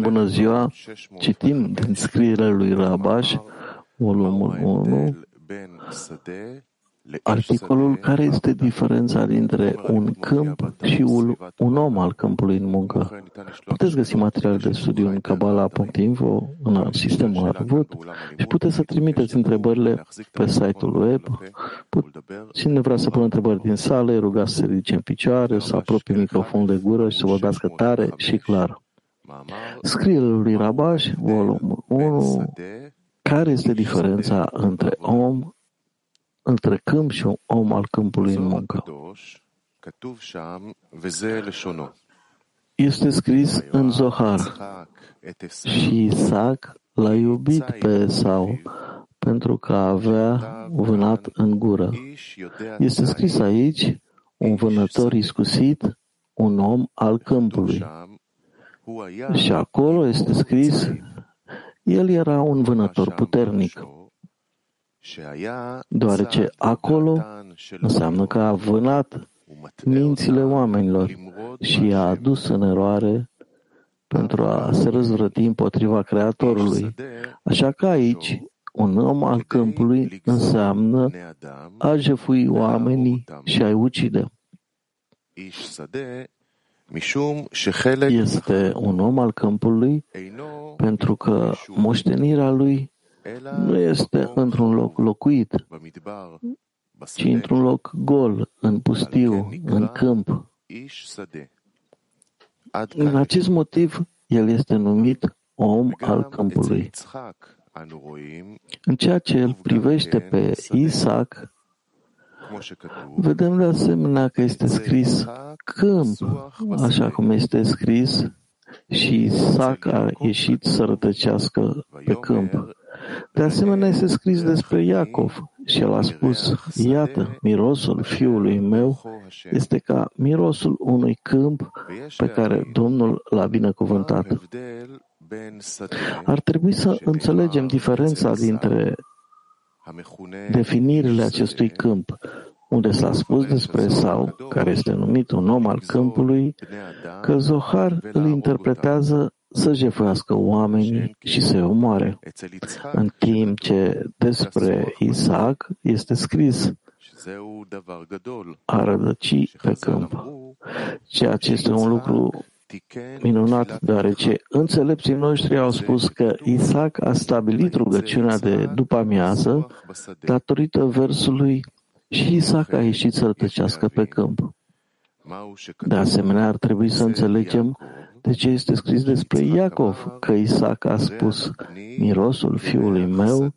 Bună ziua! Citim din scrierea lui Rabash, volumul 1, articolul care este diferența dintre un câmp și un om al câmpului în muncă. Puteți găsi material de studiu în Kabbalah.info, în sistemul Arvut și puteți să trimiteți întrebările pe site-ul web. Cine vrea să pună întrebări din sală, rugați să se ridice în picioare, să apropie microfonul de gură și să vorbească tare și clar. Scrie lui Rabash, volumul 1, care este diferența între om între câmp și un om al câmpului în muncă. Este scris în Zohar. Și Isaac l-a iubit pe Esau pentru că avea vânat în gură. Este scris aici un vânător iscusit, un om al câmpului. Și acolo este scris, el era un vânător puternic deoarece acolo înseamnă că a vânat mințile oamenilor și i-a adus în eroare pentru a se răzvrăti împotriva Creatorului. Așa că aici, un om al câmpului înseamnă a jefui oamenii și a-i ucide. Este un om al câmpului pentru că moștenirea lui nu este într-un loc locuit, ci într-un loc gol, în pustiu, în câmp. În acest motiv, el este numit om al câmpului. În ceea ce el privește pe Isaac, vedem de asemenea că este scris câmp, așa cum este scris și Isaac a ieșit să rătăcească pe câmp. De asemenea, este scris despre Iacov și el a spus, iată, mirosul fiului meu este ca mirosul unui câmp pe care Domnul l-a binecuvântat. Ar trebui să înțelegem diferența dintre definirile acestui câmp, unde s-a spus despre Sau, care este numit un om al câmpului, că Zohar îl interpretează să jefuiască oamenii și să omoare. În timp ce despre Isaac este scris a rădăci pe câmp, ceea ce este un lucru minunat, deoarece înțelepții noștri au spus că Isaac a stabilit rugăciunea de după amiază datorită versului și Isaac a ieșit să rătăcească pe câmp. De asemenea, ar trebui să înțelegem de ce este scris despre Iacov că Isaac a spus, mirosul fiului meu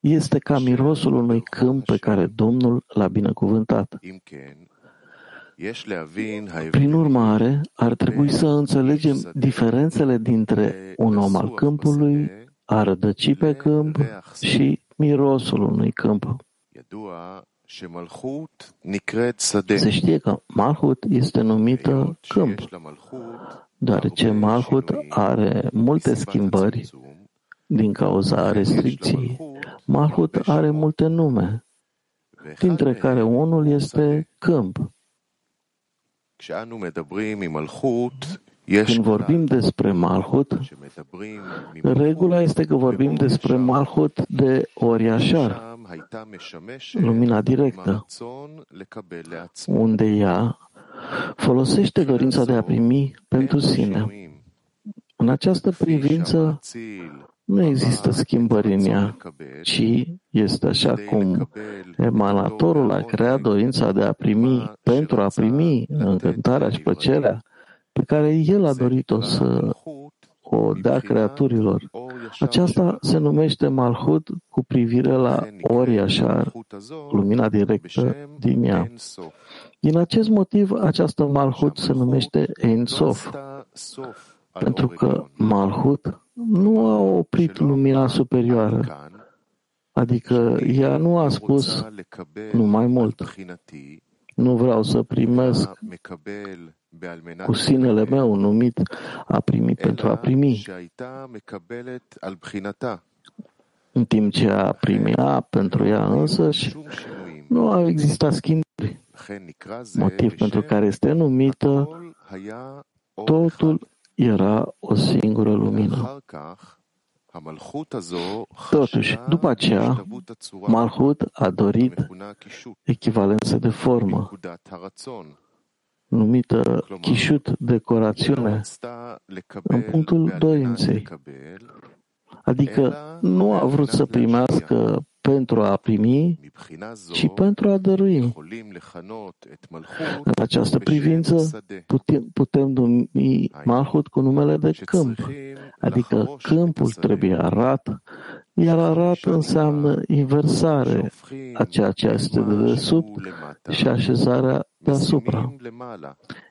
este ca mirosul unui câmp pe care Domnul l-a binecuvântat. Prin urmare, ar trebui să înțelegem diferențele dintre un om al câmpului, a rădăci pe câmp și mirosul unui câmp. Se știe că Malhut este numită câmp, deoarece Malhut are multe schimbări din cauza restricției. Malhut are multe nume, dintre care unul este câmp. Când vorbim despre Malhut, regula este că vorbim despre Malhut de Oriașar, lumina directă, unde ea folosește dorința de a primi pentru sine. În această privință nu există schimbări în ea, ci este așa cum emanatorul a creat dorința de a primi pentru a primi încântarea și plăcerea pe care el a dorit-o să o dea creaturilor. Aceasta se numește Malhut cu privire la ori așa, lumina directă din ea. Din acest motiv, această Malhut se numește Ein Sof, pentru că Malhut nu a oprit lumina superioară, adică ea nu a spus nu mai mult. Nu vreau să primesc cu sinele meu numit a primi pentru a primi. În timp ce a primea pentru ea însăși, nu au existat schimbări motiv pentru care este numită totul era o singură lumină. Totuși, după aceea, Malhut a dorit echivalență de formă, numită chișut decorațiune, în punctul dorinței. Adică nu a vrut să primească pentru a primi, ci pentru a dărui. În această privință putem, putem numi Malhut cu numele de câmp, adică câmpul trebuie arat, iar arat înseamnă inversare a ceea ce este de desubt și așezarea deasupra.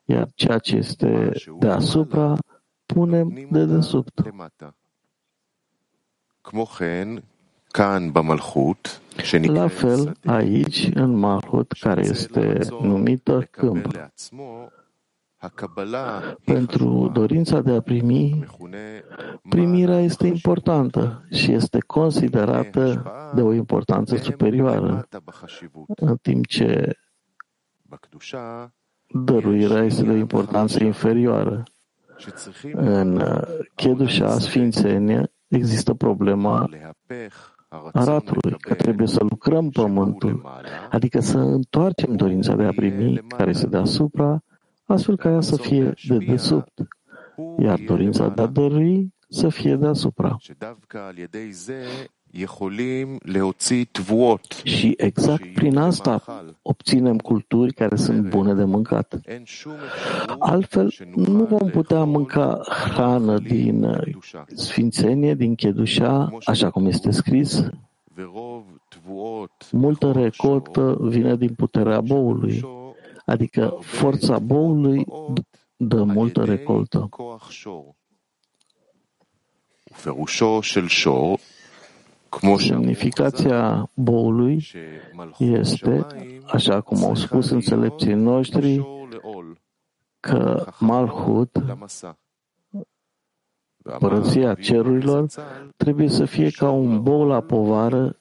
Iar ceea ce este deasupra punem de desubt. La fel, aici, în Malhut, care este numită câmp, pentru dorința de a primi, primirea este importantă și este considerată de o importanță superioară, în timp ce dăruirea este de o importanță inferioară. În Chedușa, Sfințenie, există problema aratului, că trebuie să lucrăm pământul, adică să întoarcem dorința de a primi care este deasupra, astfel ca ea să fie de desubt, iar dorința de a dărui să fie deasupra. Și exact prin asta obținem culturi care sunt bune de mâncat. Altfel, nu vom putea mânca hrană din uh, sfințenie, din chedușa, așa cum este scris. Multă recoltă vine din puterea boului, adică forța boului dă multă recoltă. Semnificația boului este, așa cum au spus înțelepții noștri, că Malhut, părăția cerurilor, trebuie să fie ca un bou la povară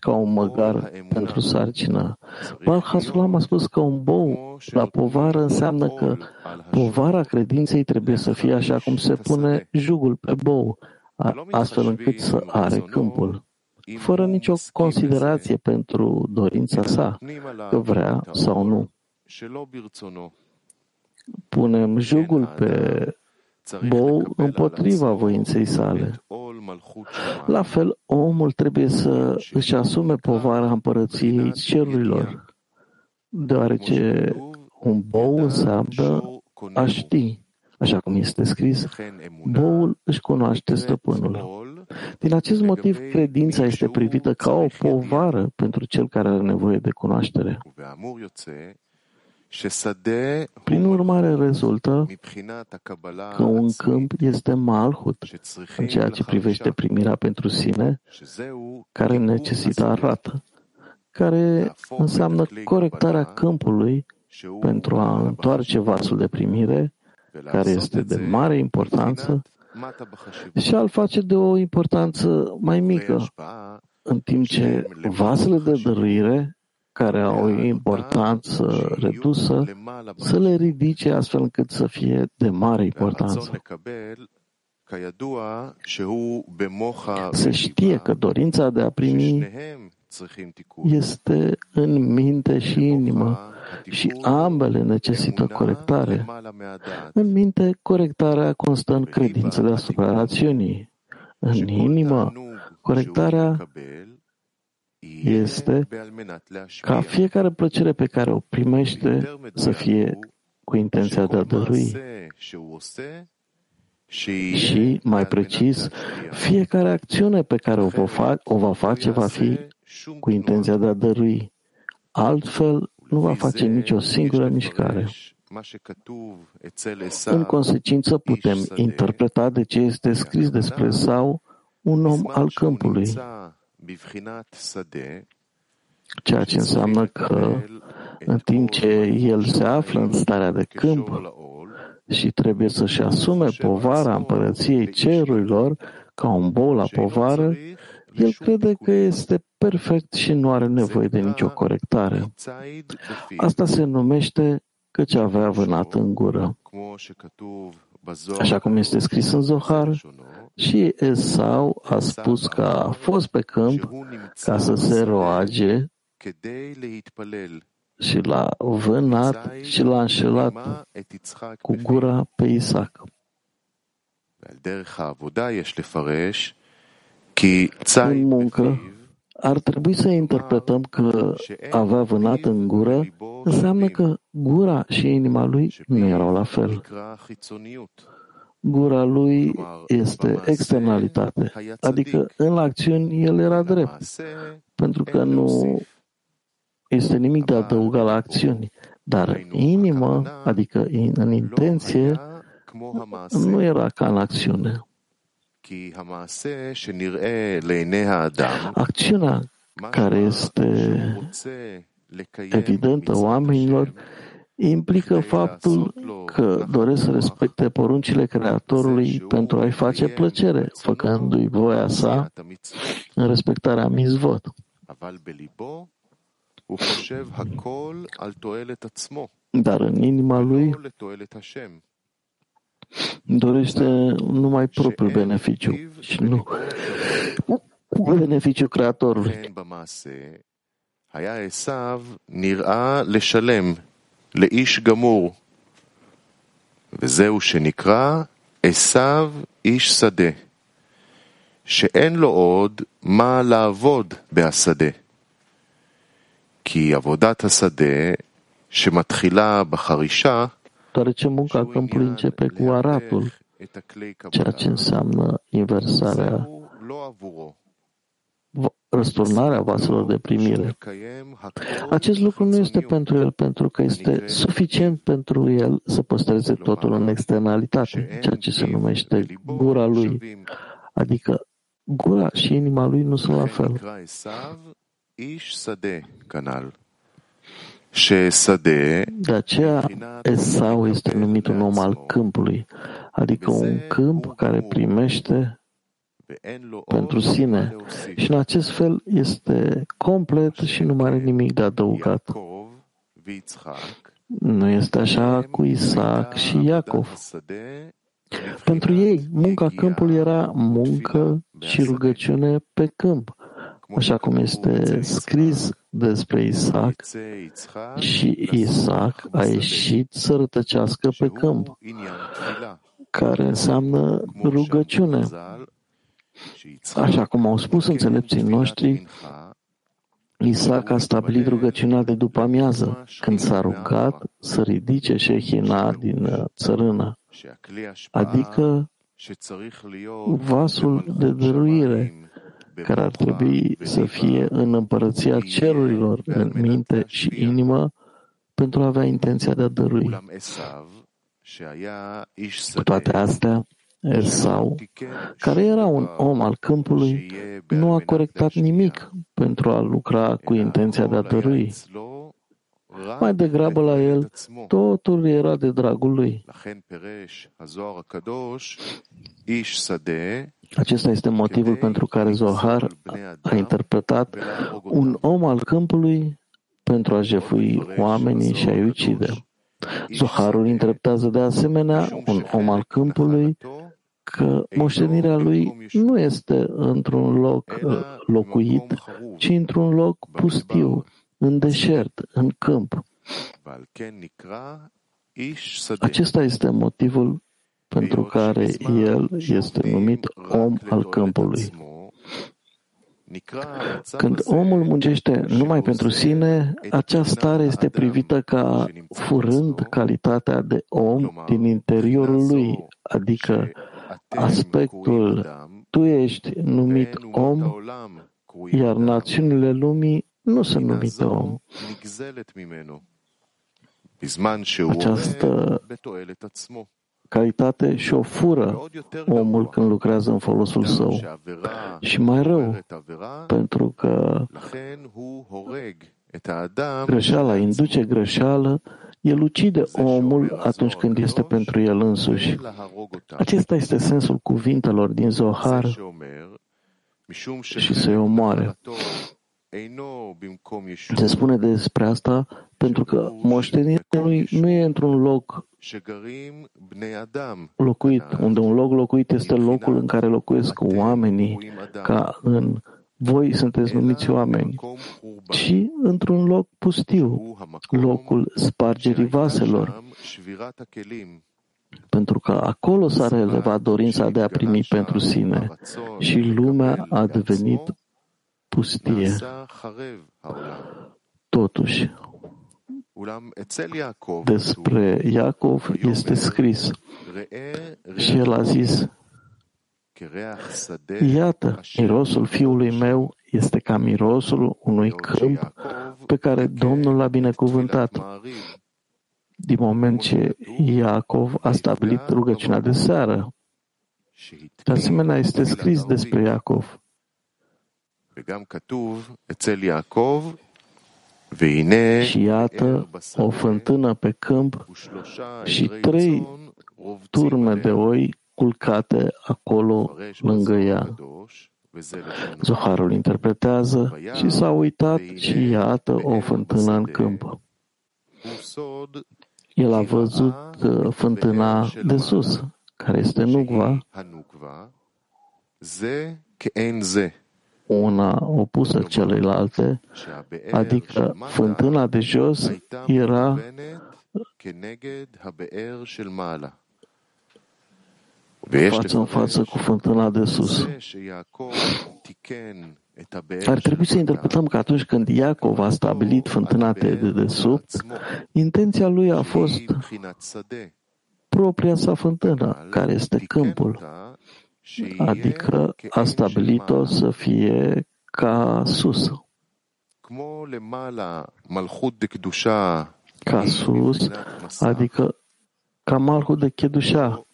ca un măgar pentru sarcină. Bal Hasulam a spus că un bou la povară înseamnă că povara credinței trebuie să fie așa cum se pune jugul pe bou, astfel încât să are câmpul, fără nicio considerație pentru dorința sa, că vrea sau nu. Punem jugul pe bou împotriva voinței sale. La fel, omul trebuie să își asume povara împărăției cerurilor, deoarece un bou înseamnă a ști. Așa cum este scris, boul își cunoaște stăpânul. Din acest motiv, credința este privită ca o povară pentru cel care are nevoie de cunoaștere. Prin urmare, rezultă că un câmp este malhut în ceea ce privește primirea pentru sine, care necesită arată, care înseamnă corectarea câmpului pentru a întoarce vasul de primire care este de mare importanță, și al face de o importanță mai mică, în timp ce vasele de dăruire, care au o importanță redusă, să le ridice astfel încât să fie de mare importanță. Se știe că dorința de a primi este în minte și inimă și ambele necesită corectare. În minte, corectarea constă în credință deasupra rațiunii. În inimă, corectarea este ca fiecare plăcere pe care o primește să fie cu intenția de a dărui și, mai precis, fiecare acțiune pe care o va, fa- o va face va fi cu intenția de a dărui. Altfel, nu va face nicio singură mișcare. În consecință, putem interpreta de ce este scris despre sau un om al câmpului, ceea ce înseamnă că în timp ce el se află în starea de câmp și trebuie să-și asume povara împărăției cerurilor ca un bou la povară, el crede că este perfect și nu are nevoie de nicio corectare. Asta se numește căci avea vânat în gură. Așa cum este scris în Zohar, și Esau a spus că a fost pe câmp ca să se roage și l-a vânat și l-a înșelat cu gura pe Isaac. În muncă, ar trebui să interpretăm că avea vânat în gură înseamnă că gura și inima lui nu erau la fel. Gura lui este externalitate, adică în acțiuni el era drept, pentru că nu este nimic de adăugat la acțiuni, dar în inimă, adică în intenție, nu era ca în acțiune. Acțiunea care este evidentă oamenilor implică faptul că doresc să respecte poruncile Creatorului pentru a-i face plăcere, făcându-i voia sa în respectarea mizvot. Dar în inima lui dorește numai propriul beneficiu și nu beneficiu Creatorului. היה עשיו נראה לשלם, לאיש גמור, וזהו שנקרא עשיו איש שדה, שאין לו עוד מה לעבוד בהשדה. כי עבודת השדה שמתחילה בחרישה, deoarece munca câmpului începe cu aratul, ceea ce înseamnă inversarea, răsturnarea vaselor de primire. Acest lucru nu este pentru el, pentru că este suficient pentru el să păstreze totul în externalitate, ceea ce se numește gura lui, adică gura și inima lui nu sunt la fel. De aceea, Esau este numit un om al câmpului, adică un câmp care primește pentru sine și în acest fel este complet și nu mai are nimic de adăugat. Nu este așa cu Isaac și Iacov. Pentru ei, munca câmpului era muncă și rugăciune pe câmp, așa cum este scris despre Isaac. Și Isaac a ieșit să rătăcească pe câmp, care înseamnă rugăciune. Așa cum au spus înțelepții noștri, Isaac a stabilit rugăciunea de după amiază, când s-a rugat să ridice șehina din uh, țărână, adică vasul de dăruire care ar trebui să fie în împărăția cerurilor, în minte și inimă, pentru a avea intenția de a dărui. Cu toate astea, Esau, care era un om al câmpului, nu a corectat nimic pentru a lucra cu intenția de a dărui. Mai degrabă la el, totul era de dragul lui. Acesta este motivul pentru care Zohar a interpretat un om al câmpului pentru a jefui oamenii și a-i ucide. Zoharul interpretează de asemenea un om al câmpului că moștenirea lui nu este într-un loc uh, locuit, ci într-un loc pustiu, în deșert, în câmp. Acesta este motivul pentru care el este numit om al câmpului. Când omul muncește numai pentru sine, această stare este privită ca furând calitatea de om din interiorul lui, adică aspectul tu ești numit om, iar națiunile lumii nu sunt numite om. Această calitate și o fură omul când lucrează în folosul său. Și mai rău, pentru că greșeala induce greșeală, el ucide omul atunci când este pentru el însuși. Acesta este sensul cuvintelor din Zohar și să-i omoare. Se spune despre asta pentru că moștenirea lui nu e într-un loc locuit, unde un loc locuit este locul în care locuiesc oamenii, ca în voi sunteți numiți oameni, ci într-un loc pustiu, locul spargerii vaselor, pentru că acolo s-a relevat dorința de a primi pentru sine și lumea a devenit pustie. Totuși, despre Iacov este scris și el a zis, Iată, mirosul fiului meu este ca mirosul unui câmp pe care Domnul l-a binecuvântat. Din moment ce Iacov a stabilit rugăciunea de seară. De asemenea, este scris despre Iacov. Și iată o fântână pe câmp și trei turme de oi culcate acolo lângă ea. Zoharul interpretează și s-a uitat și iată o fântână în câmp. El a văzut uh, fântâna de sus, care este nugva, una opusă celeilalte, adică fântâna de jos era față în față cu fântâna de sus. Ar trebui să interpretăm că atunci când Iacov a stabilit fântâna de dedesubt, intenția lui a fost propria sa fântână, care este câmpul, adică a stabilit-o să fie ca sus. Ca sus, adică ca Malhut de Chedusha,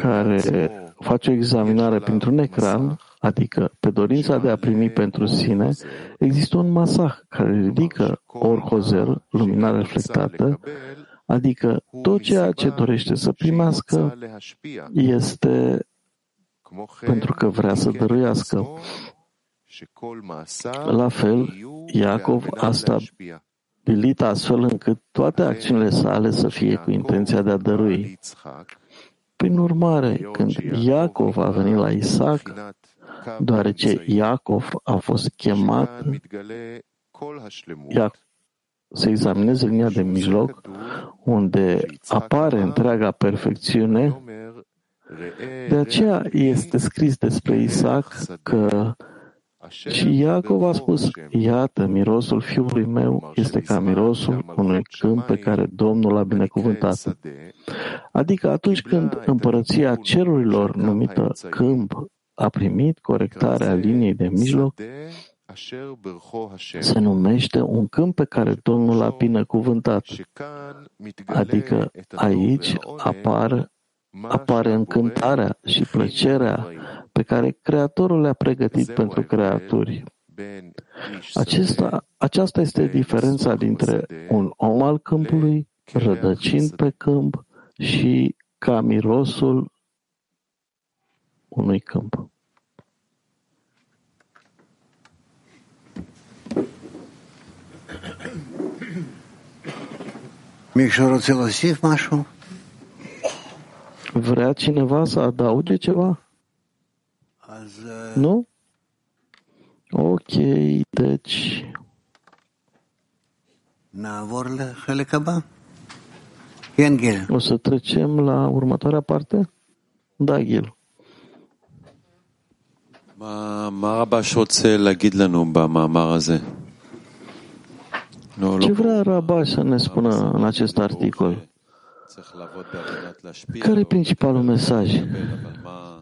care face o examinare printr-un ecran, adică pe dorința de a primi pentru sine, există un masah care ridică orhozer, lumina reflectată, adică tot ceea ce dorește să primească este pentru că vrea să dăruiască. La fel, Iacov a stabilit astfel încât toate acțiunile sale să fie cu intenția de a dărui. Prin urmare, când Iacov a venit la Isaac, deoarece Iacov a fost chemat să examineze linia de mijloc, unde apare întreaga perfecțiune, de aceea este scris despre Isaac că și Iacov a spus, iată, mirosul fiului meu este ca mirosul unui câmp pe care Domnul l-a binecuvântat. Adică atunci când împărăția cerurilor numită câmp a primit corectarea liniei de mijloc, se numește un câmp pe care Domnul l-a binecuvântat. Adică aici apar, apare încântarea și plăcerea pe care Creatorul le-a pregătit pentru creaturi. Acesta, aceasta este diferența dintre un om al câmpului, rădăcind pe câmp, și ca mirosul unui câmp. Vrea cineva să adauge ceva? Nu? Ok, deci... O să trecem la următoarea parte? Da, Gil. Ce vrea Rabba să ne spună în acest articol? Care e principalul mesaj?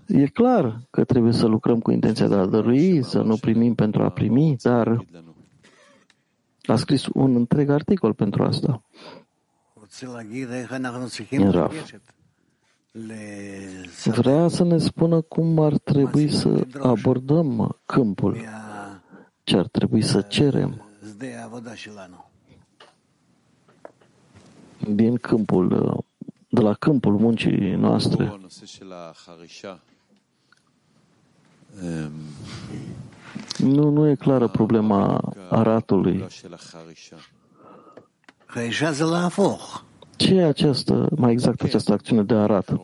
E clar că trebuie să lucrăm cu intenția de a dărui, să nu primim pentru a primi, dar a scris un întreg articol pentru asta. Raf. Vrea să ne spună cum ar trebui să abordăm câmpul, ce ar trebui să cerem din câmpul, de la câmpul muncii noastre. Nu, nu e clară problema aratului. Ce e această, mai exact această acțiune de arat?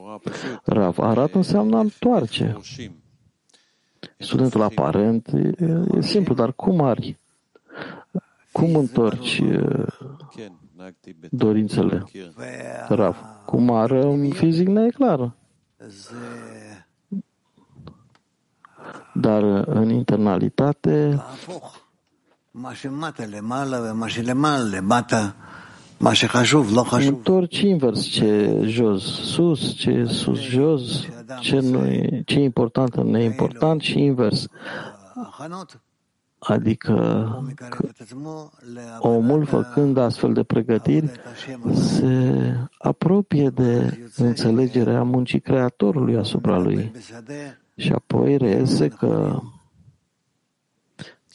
Rav, arat înseamnă a întoarce. Studentul aparent e, e simplu, dar cum ari? Cum întorci dorințele? Rav, cum ară în fizic ne e clară. Dar în internalitate Întorci invers ce jos, sus, ce sus, jos, ce, nu e, ce e important, neimportant și invers. Adică omul, făcând astfel de pregătiri, se apropie de înțelegerea muncii Creatorului asupra lui. Și apoi reiese că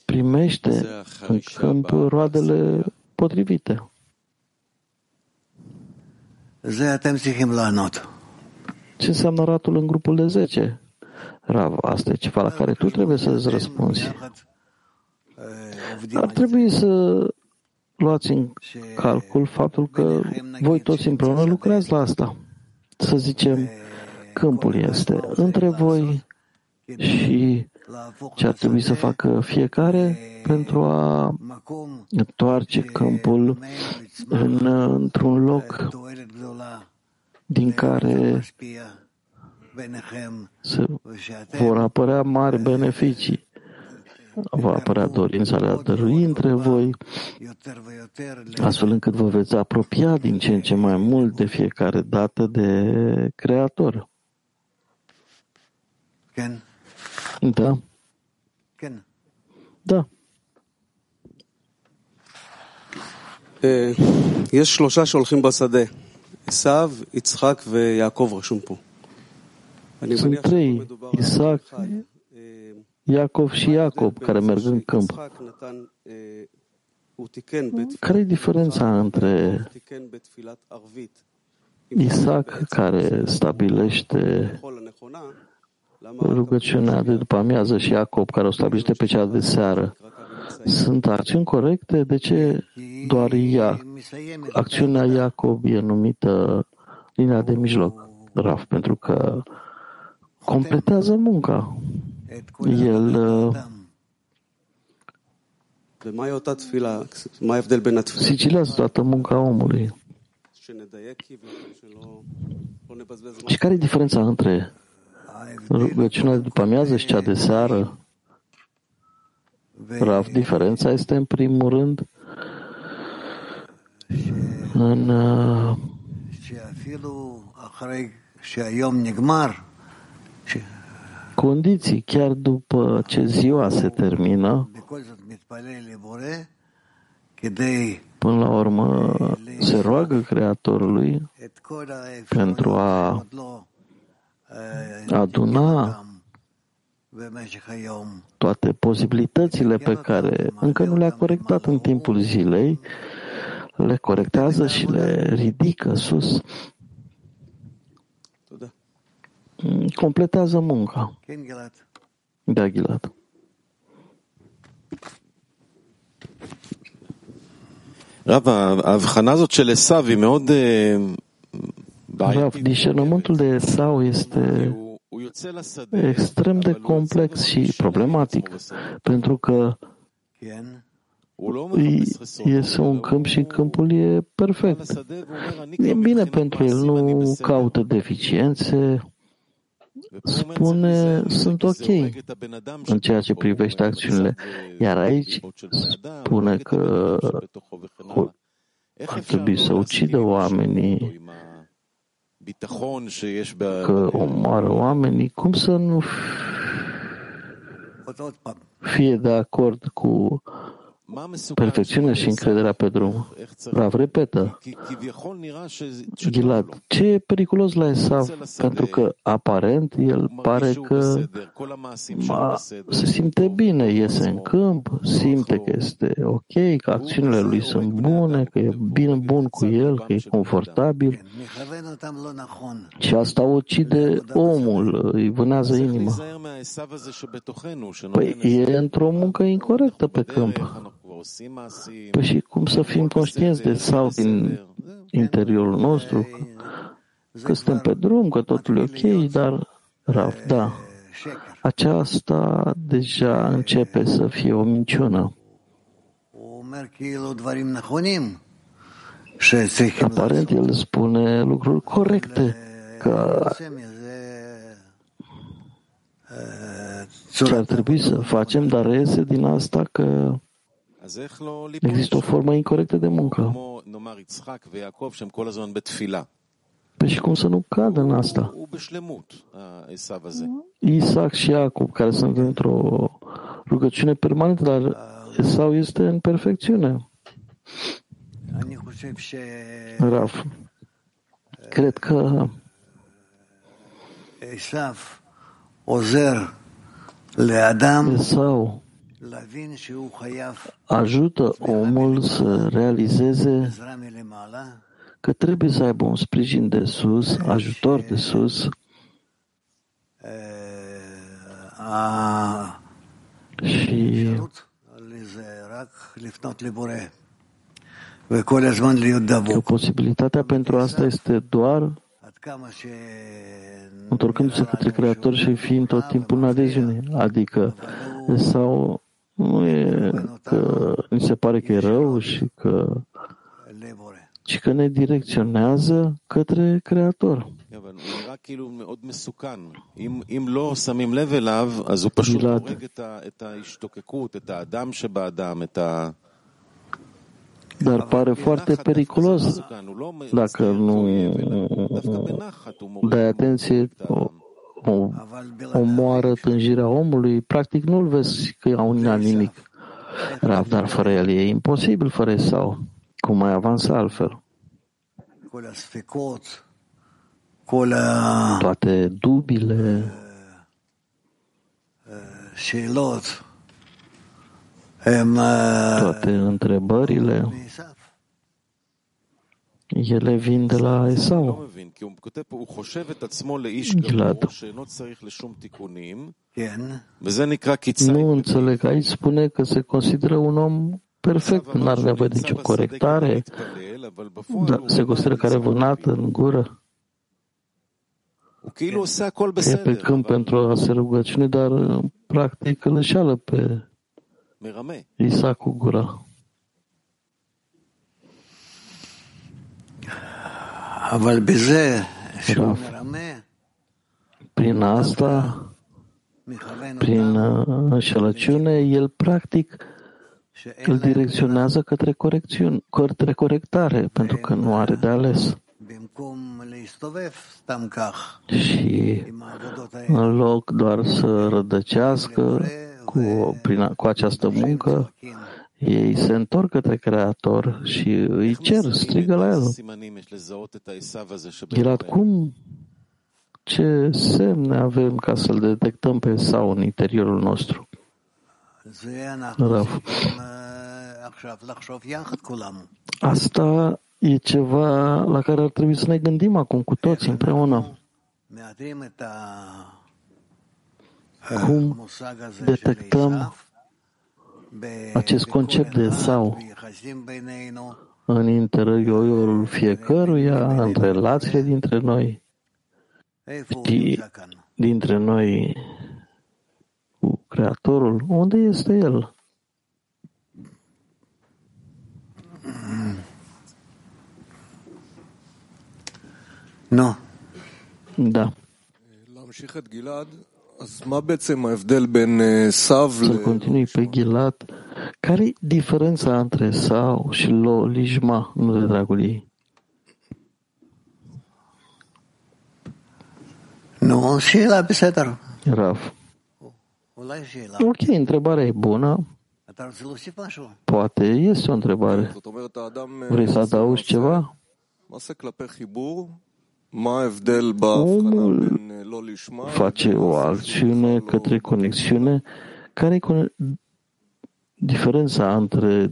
primește în câmp roadele potrivite. Ce înseamnă ratul în grupul de 10? Rav, asta e ceva la care tu trebuie să-ți răspunzi. Ar trebui să luați în calcul faptul că voi toți împreună lucrați la asta. Să zicem, câmpul este între voi și ce ar trebui să facă fiecare pentru a întoarce câmpul în, într-un loc din care se vor apărea mari beneficii Va apărea dorința de a dărui între voi, astfel încât vă veți apropia din ce în ce mai mult de fiecare dată de Creator. Da. Da. יש שלושה שהולכים בשדה, עשיו, יצחק ויעקב רשום פה. Sunt trei, Isaac, Iacov și Iacob, care merg în câmp. Care e diferența între Isaac, care stabilește rugăciunea de după amiază și Iacob, care o stabilește pe cea de seară? Sunt acțiuni corecte? De ce doar ea, acțiunea Iacob e numită linia de mijloc, Raf? Pentru că completează munca. El sicilează toată munca omului. Și care e diferența între rugăciunea de după amiază și cea de seară? Raf, diferența este în primul rând în uh, condiții, chiar după ce ziua se termină, până la urmă se roagă Creatorului pentru a aduna toate posibilitățile pe care încă nu le-a corectat în timpul zilei, le corectează și le ridică sus Completează munca. Da, Ghilat. רב, ההבחנה הזאת של עשיו היא מאוד Rav, discernământul de Esau este extrem de complex și problematic, pentru că este un câmp și câmpul e perfect. E bine pentru el, nu caută deficiențe, spune sunt ok în ceea ce privește acțiunile. Iar aici spune că ar trebui să ucidă oamenii. că omoară oamenii, cum să nu fie de acord cu perfecțiunea și încrederea pe drum. Rav repetă, Gilad, ce e periculos la Esav? Pentru că aparent el pare că ma, se simte bine, iese în câmp, simte că este ok, că acțiunile lui sunt bune, că e bine bun cu el, că e confortabil. Și asta ucide omul, îi vânează inima. Păi e într-o muncă incorrectă pe câmp. Păi și cum să fim conștienți de sau din interiorul nostru, că suntem pe drum, că totul e ok, dar Rav, da, aceasta deja începe să fie o minciună. Aparent el spune lucruri corecte, că ce ar trebui să facem, dar reiese din asta că există o formă incorrectă de muncă. Păi și cum să nu cadă în asta? Isaac și Iacob, care sunt într-o rugăciune permanentă, dar Esau este în perfecțiune. Raf, cred că Esau ajută omul să realizeze că trebuie să aibă un sprijin de sus, ajutor de sus. și că posibilitatea pentru asta este doar întorcându-se către Creator și fiind tot timpul în adeziune. Adică sau nu e că mi se pare că e rău și că ci că ne direcționează către Creator. Dar pare foarte periculos dacă nu dai atenție o, omoară tânjirea omului, practic nu-l vezi că au nimic. Rav, dar fără el e imposibil, fără sau cum mai avansa altfel. Toate dubile, toate întrebările, ele vin de la Esau. Gilad. Nu înțeleg. Aici spune că se consideră un om perfect, nu are nevoie de nicio corectare, dar se consideră că are vânat în gură. E pe câmp pentru a se rugăciune, dar practic îl înșeală pe Isaac cu gura. Prin asta, prin înșelăciune, el practic îl direcționează către, corecțiune, către corectare, pentru că nu are de ales. Și în loc doar să rădăcească cu, prin, cu această muncă, ei se întorc către Creator și îi cer, strigă la el. Gilad, cum, ce semne avem ca să-l detectăm pe sau în interiorul nostru? Rav. Asta e ceva la care ar trebui să ne gândim acum cu toți împreună. Cum detectăm acest concept de sau în interiorul fiecăruia, în relațiile dintre noi și dintre noi cu Creatorul, unde este El? Nu. Da. Să-l continui pe Gilat. Care-i diferența între Sau și Lo Lishma, nu de dragul ei? Nu, și la bisetară. Raf. Ok, întrebarea e bună. Poate este o întrebare. Vrei să adaugi ceva? Omul face o acțiune către conexiune. Care e diferența între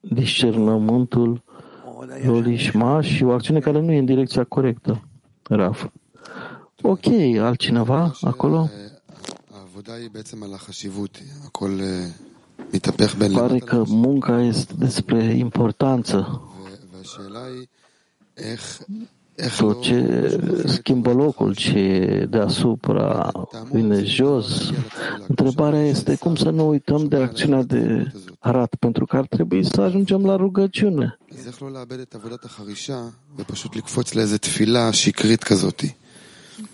discernământul Lolishma și o acțiune care nu e în direcția corectă? Raf. Ok, altcineva acolo? Pare că munca este despre importanță. Tot ce schimbă locul, ce e deasupra vine jos. Întrebarea este cum să nu uităm de acțiunea de arat, pentru că ar trebui să ajungem la rugăciune.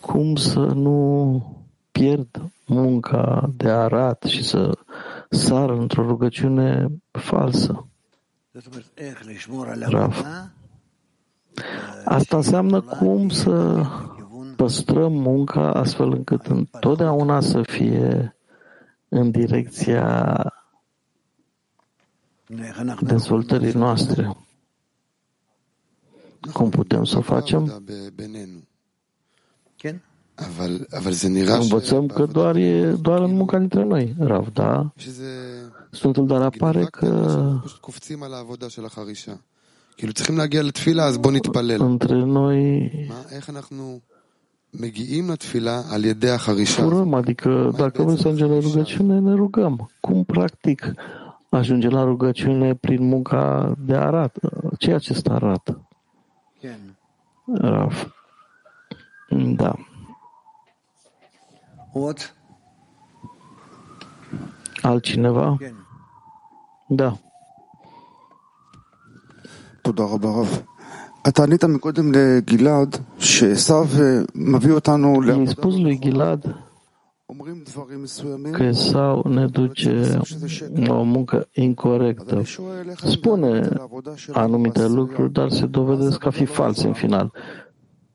Cum să nu pierd munca de arat și să sar într-o rugăciune falsă. Raf. Asta înseamnă cum să păstrăm munca astfel încât întotdeauna să fie în direcția dezvoltării noastre. Cum putem să o facem? Învățăm că doar e doar în munca dintre noi, Rav, da? Sfântul dar apare că între noi furăm, adică dacă vrem să ajungem la rugăciune, ne rugăm. Cum practic ajunge la rugăciune prin munca de arat? Ce e acest arat? Raf. Da. What? Altcineva? Da. תודה רבה רב. אתה ענית מקודם לגלעד שעשו מביא אותנו că Esau ne duce la o muncă incorrectă. Spune anumite lucruri, dar se dovedesc a fi false în final.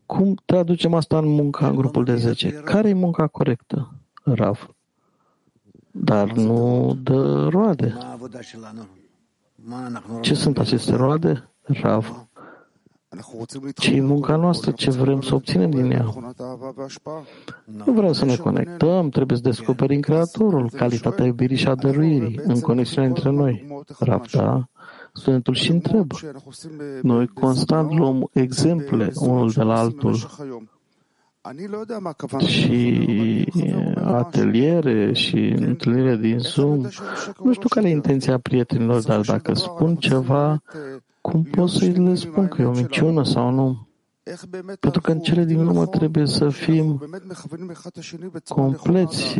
Cum traducem asta în munca în grupul de 10? Care e munca corectă, Rav? Dar nu dă roade. Ce sunt aceste roade, Rav? Ce e munca noastră? Ce vrem să obținem din ea? Nu vrem să ne conectăm, trebuie să descoperim Creatorul, calitatea iubirii și a dăruirii în conexiunea între noi. Rav, da? Studentul și întreb. Noi constant luăm exemple unul de la altul și ateliere și întâlnire din Zoom. Nu știu care e intenția prietenilor, dar dacă spun ceva, cum pot să le spun că e o minciună sau nu? Pentru că în cele din urmă trebuie să fim compleți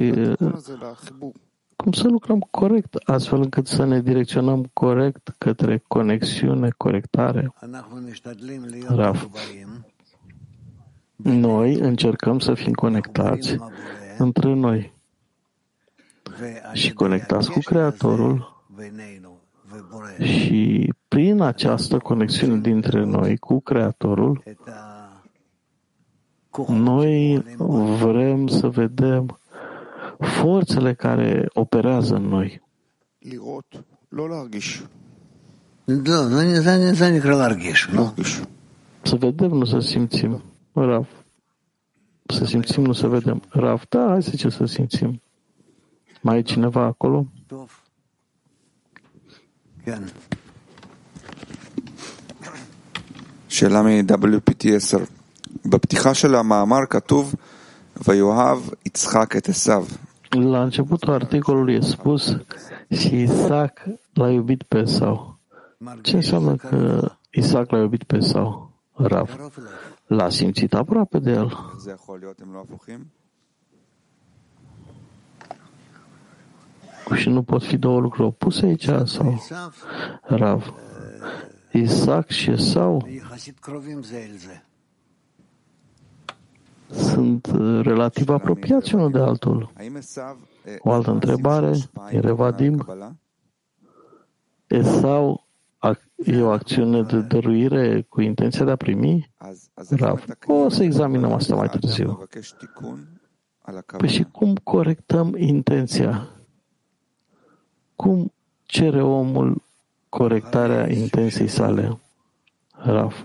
cum să lucrăm corect, astfel încât să ne direcționăm corect către conexiune, corectare. Raf. Noi încercăm să fim conectați între noi. Și conectați cu Creatorul. și prin această conexiune dintre noi cu Creatorul, noi vrem să vedem forțele care operează în noi. Da, să vedem, nu să simțim. Rav. Să simțim, nu să vedem. Rav, da, hai să ce să simțim. Mai e cineva acolo? שאלה מ-WPT10. בפתיחה של המאמר כתוב ויאהב יצחק את עשיו. La începutul articolului e spus și Isaac l-a iubit pe Esau. Ce înseamnă că Isaac l-a iubit pe Esau? Rav. L-a simțit aproape de el. Și nu pot fi două lucruri opuse aici sau? Rav. Isaac și Esau sunt uh, relativ apropiați unul de altul. O altă întrebare, Erevadim, Esau e o acțiune de dăruire cu intenția de a primi? Rav. O să examinăm asta mai târziu. Păi și cum corectăm intenția? Cum cere omul corectarea intenției sale? Raf.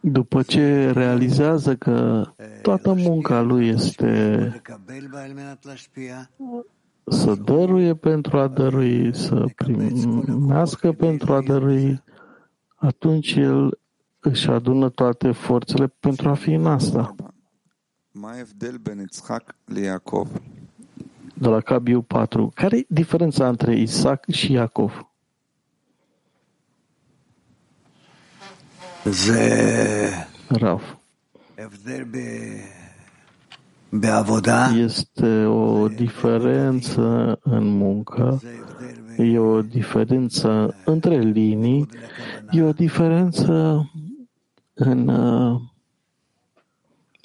După ce realizează că toată munca lui este să dăruie pentru a dărui, să primească pentru a dărui, atunci el își adună toate forțele pentru a fi în asta. De la Cabiu 4. Care e diferența între Isaac și Iacov? Raf. Este o diferență în muncă, e o diferență între linii, e o diferență în uh,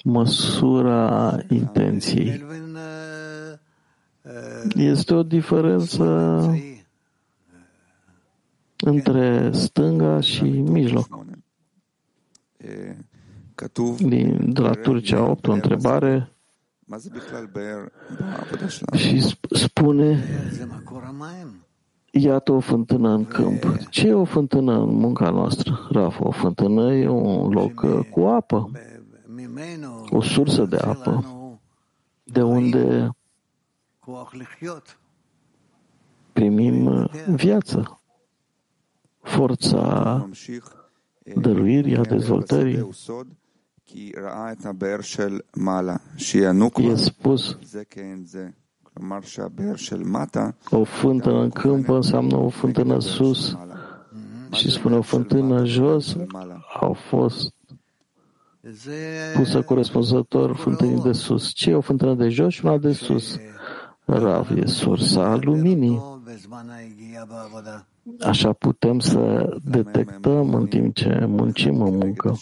măsura intenției. Este o diferență între stânga și mijloc. Din, de la Turcia 8, o întrebare și spune Iată o fântână în câmp. Ce e o fântână în munca noastră? Rafa, o fântână e un loc uh, cu apă, o sursă de apă, de unde primim uh, viață, forța dăruirii, a dezvoltării. E spus. o fântână în câmp înseamnă o fântână sus și spune o fântână jos au fost pusă corespunzător fântânii de sus. Ce e o fântână de jos și una de sus? Rav e sursa luminii. Așa putem să detectăm în timp ce muncim în muncă.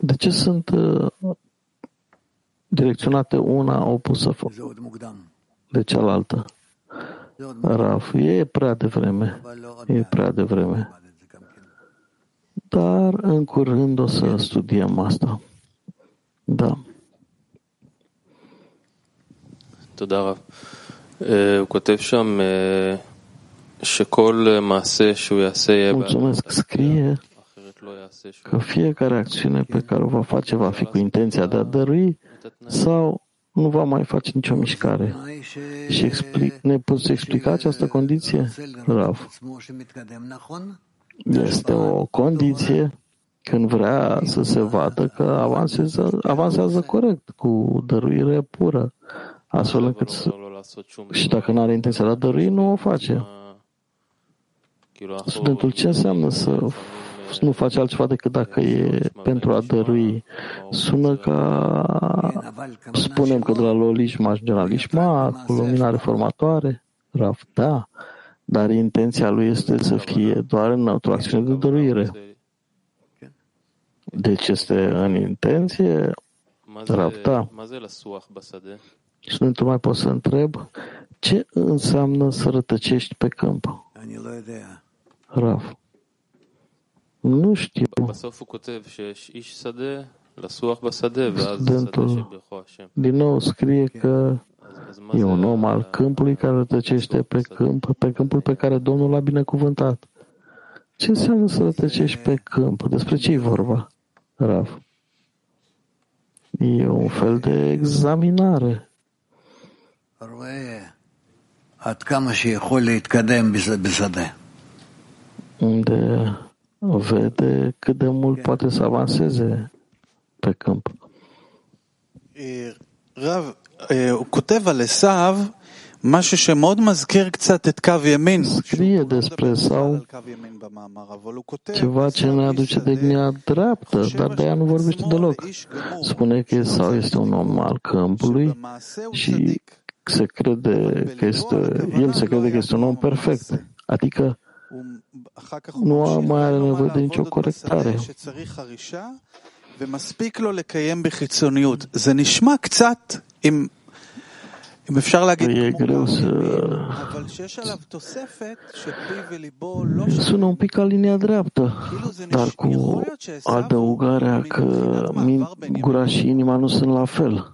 De ce sunt uh, direcționate una opusă de cealaltă? Raf, e prea devreme. E prea devreme. Dar în curând o să studiem asta. Da. תודה רב. הוא כותב שם שכל מעשה שהוא יעשה יהיה Mulțumesc. Scrie că fiecare acțiune pe care o va face va fi cu intenția de a dărui sau nu va mai face nicio mișcare. Și explic, ne poți explica această condiție, Rav? Este o condiție când vrea să se vadă că avansează, avansează corect, cu dăruire pură, astfel încât să, și dacă nu are intenția de a dărui, nu o face. Studentul ce înseamnă să nu face altceva decât dacă e pentru a dărui. Sună ca, spunem că de la Lolishma ajunge la Lishma, cu lumina reformatoare, Raf, da, dar intenția lui este să fie doar în o acțiune de dăruire. Deci este în intenție, Raf, da. Și nu mai pot să întreb ce înseamnă să rătăcești pe câmp. Raf. Nu știu. Studentul din nou scrie că e un om al câmpului care rătăcește pe câmp, pe câmpul pe care Domnul l-a binecuvântat. Ce înseamnă să rătăcești pe câmp? Despre ce e vorba, Rav? E un fel de examinare. Unde vede cât de mult poate să avanseze pe câmp. רב, הוא כותב על עשיו משהו שמאוד מזכיר קצת את קו ימין. Scrie despre sau ceva ce ne aduce de linia dreaptă, dar de aia nu vorbește deloc. Spune că Esau este un om al câmpului și se crede că este, el se crede că este un om perfect. Adică nu mai are nevoie de nicio corectare. ומספיק לו לקיים בחיצוניות. זה נשמע קצת, אם, אם אפשר להגיד, כמו אבל שיש עליו תוספת שפי וליבו לא Sună un pic ca linia dreaptă, dar cu adăugarea că gura și inima nu sunt la fel.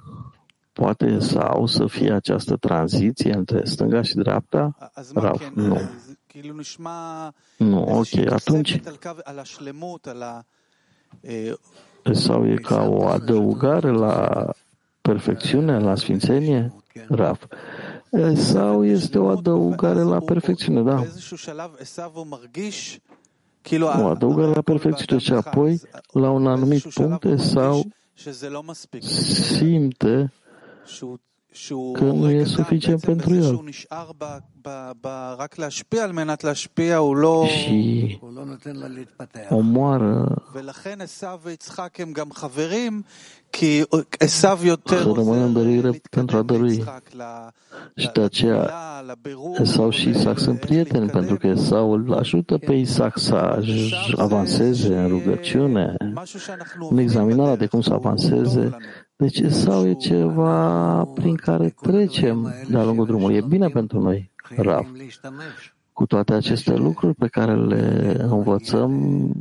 Poate sau să fie această tranziție între stânga și dreapta? Rav, nu. Nu, ok, atunci sau e ca o adăugare la perfecțiune, la sfințenie? Raf. Sau este o adăugare la perfecțiune, da. O adăugare la perfecțiune și apoi, la un anumit punct, sau simte că nu e suficient pentru el. Și omoară. să rămână în dărâire pentru a dărui. Și de aceea Esau și Isaac sunt prieteni, pentru că Esau îl ajută pe Isaac să avanseze în rugăciune, în examinarea de cum să avanseze. Deci sau e ceva prin care trecem de-a lungul drumului. E bine pentru noi, Rav. Cu toate aceste lucruri pe care le învățăm,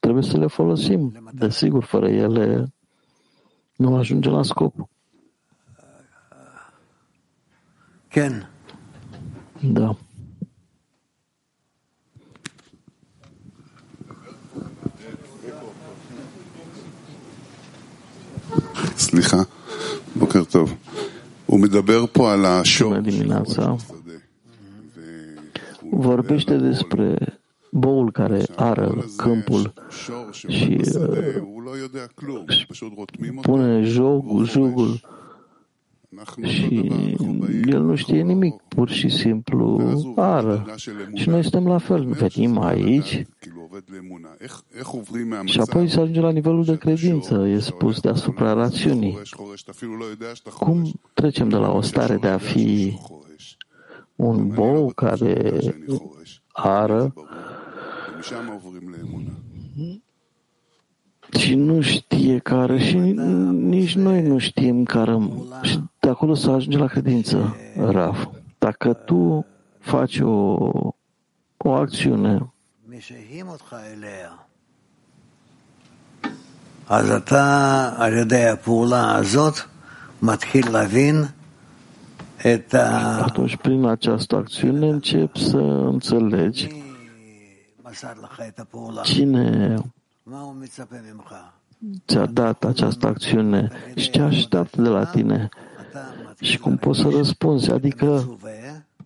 trebuie să le folosim. Desigur, fără ele nu ajunge la scop. Ken, Da. סליחה, בוקר טוב. הוא מדבר פה על השור Bună dimineața. בשדה. והוא Vorbește despre boul care ară câmpul שור și שעומד בשדה, uh, הוא לא יודע כלום, פשוט רותמים אותו. pune jugul, jugul אנחנו אותו și el nu știe nimic, pur și simplu ară. Și noi suntem la fel, venim aici și apoi se ajunge la nivelul de credință, e spus deasupra rațiunii. Cum trecem de la o stare de a fi un bou care ară. Și nu știe care și nici noi nu știm care de acolo să ajunge la credință, Raf. Dacă tu faci o, o acțiune משהים אותך אליה. אז אתה, על ידי הפעולה הזאת, מתחיל להבין את ה... Atunci, prin această acțiune, începi să înțelegi מי מסר לך את הפעולה? cine מה הוא מצפה ממך? ți-a dat această acțiune și ce așteaptă de la tine אתה și cum poți să răspunzi, adică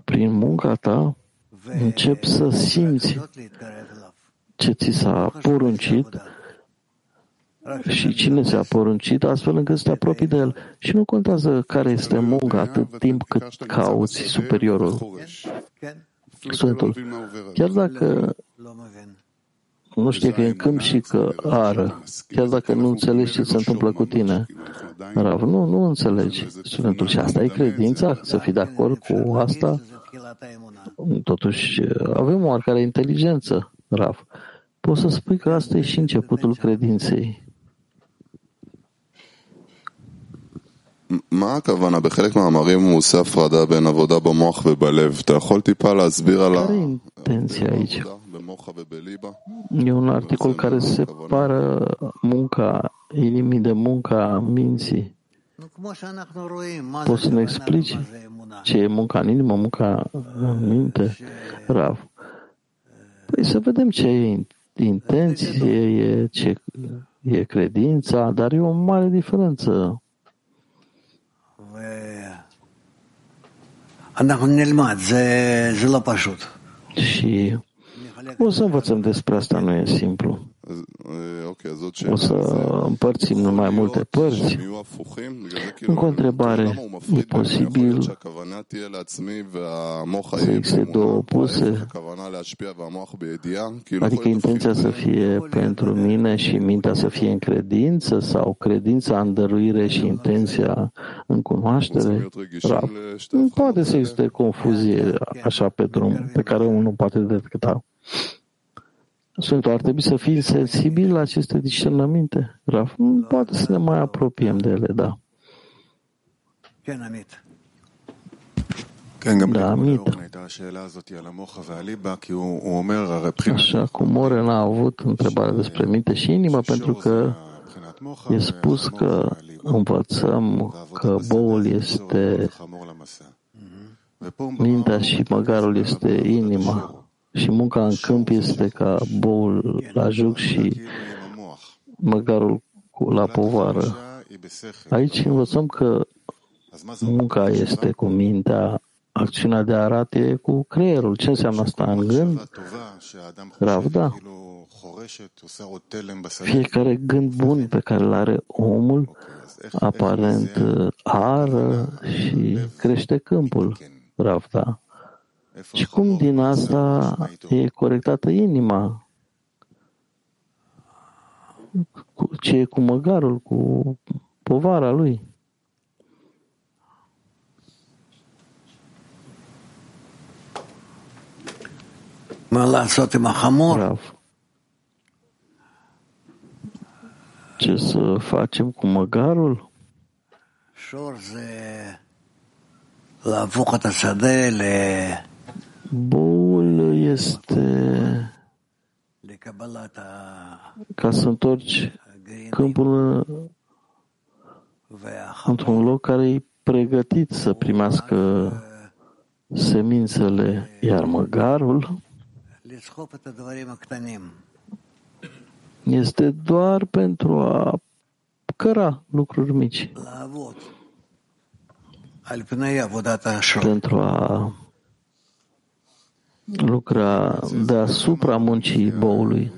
prin munca ta încep să simți ce ți s-a poruncit și cine ți-a poruncit, astfel încât să te apropii de el. Și nu contează care este munca atât timp cât cauți superiorul, Sfântul. Chiar dacă nu știe că e în câmp și că ară, chiar dacă nu înțelegi ce se întâmplă cu tine. Rav, nu, nu înțelegi studentul și asta e credința, să fii de acord cu asta. זה תחילת האמונה. Totuși avem oarecare inteligență, Rav. Poți să spui că asta e și începutul credinței. מה הכוונה? בחלק מהמאמרים הוא עושה הפרדה בין עבודה במוח ובלב. אתה יכול טיפה להסביר על Care E un articol care separă munca inimii de munca minții. Poți să ne explici ce e munca în inimă, munca în minte, Rav? Păi să vedem ce e intenție, e, ce e credința, dar e o mare diferență. Și o să învățăm despre asta, nu e simplu. O să împărțim în mai multe părți. Încă o întrebare. E posibil să existe două opuse? Adică intenția să fie pentru mine și mintea să fie în credință sau credința în dăruire și intenția în cunoaștere? Rab. Poate să existe confuzie așa pe drum, pe care unul poate detecta. Sfântul ar trebui să fii sensibil la aceste discernăminte, Raf? Da, poate să ne da. mai apropiem de ele, da. Da, amit. Așa cum Oren a avut întrebarea despre minte și mhm. inima, pentru că e spus că învățăm că boul este mintea și măgarul este inima și munca în câmp este ca boul la juc și măgarul la povară. Aici învățăm că munca este cu mintea, acțiunea de arat e cu creierul. Ce înseamnă asta în gând? Ravda. Fiecare gând bun pe care îl are omul, aparent ară și crește câmpul. Ravda. Și cum din asta e corectată inima? Ce e cu măgarul, cu povara lui? Rav. Ce să facem cu măgarul? Boul este ca să întorci câmpul într-un loc care e pregătit să primească semințele, iar măgarul este doar pentru a căra lucruri mici, pentru a lucra deasupra muncii boului.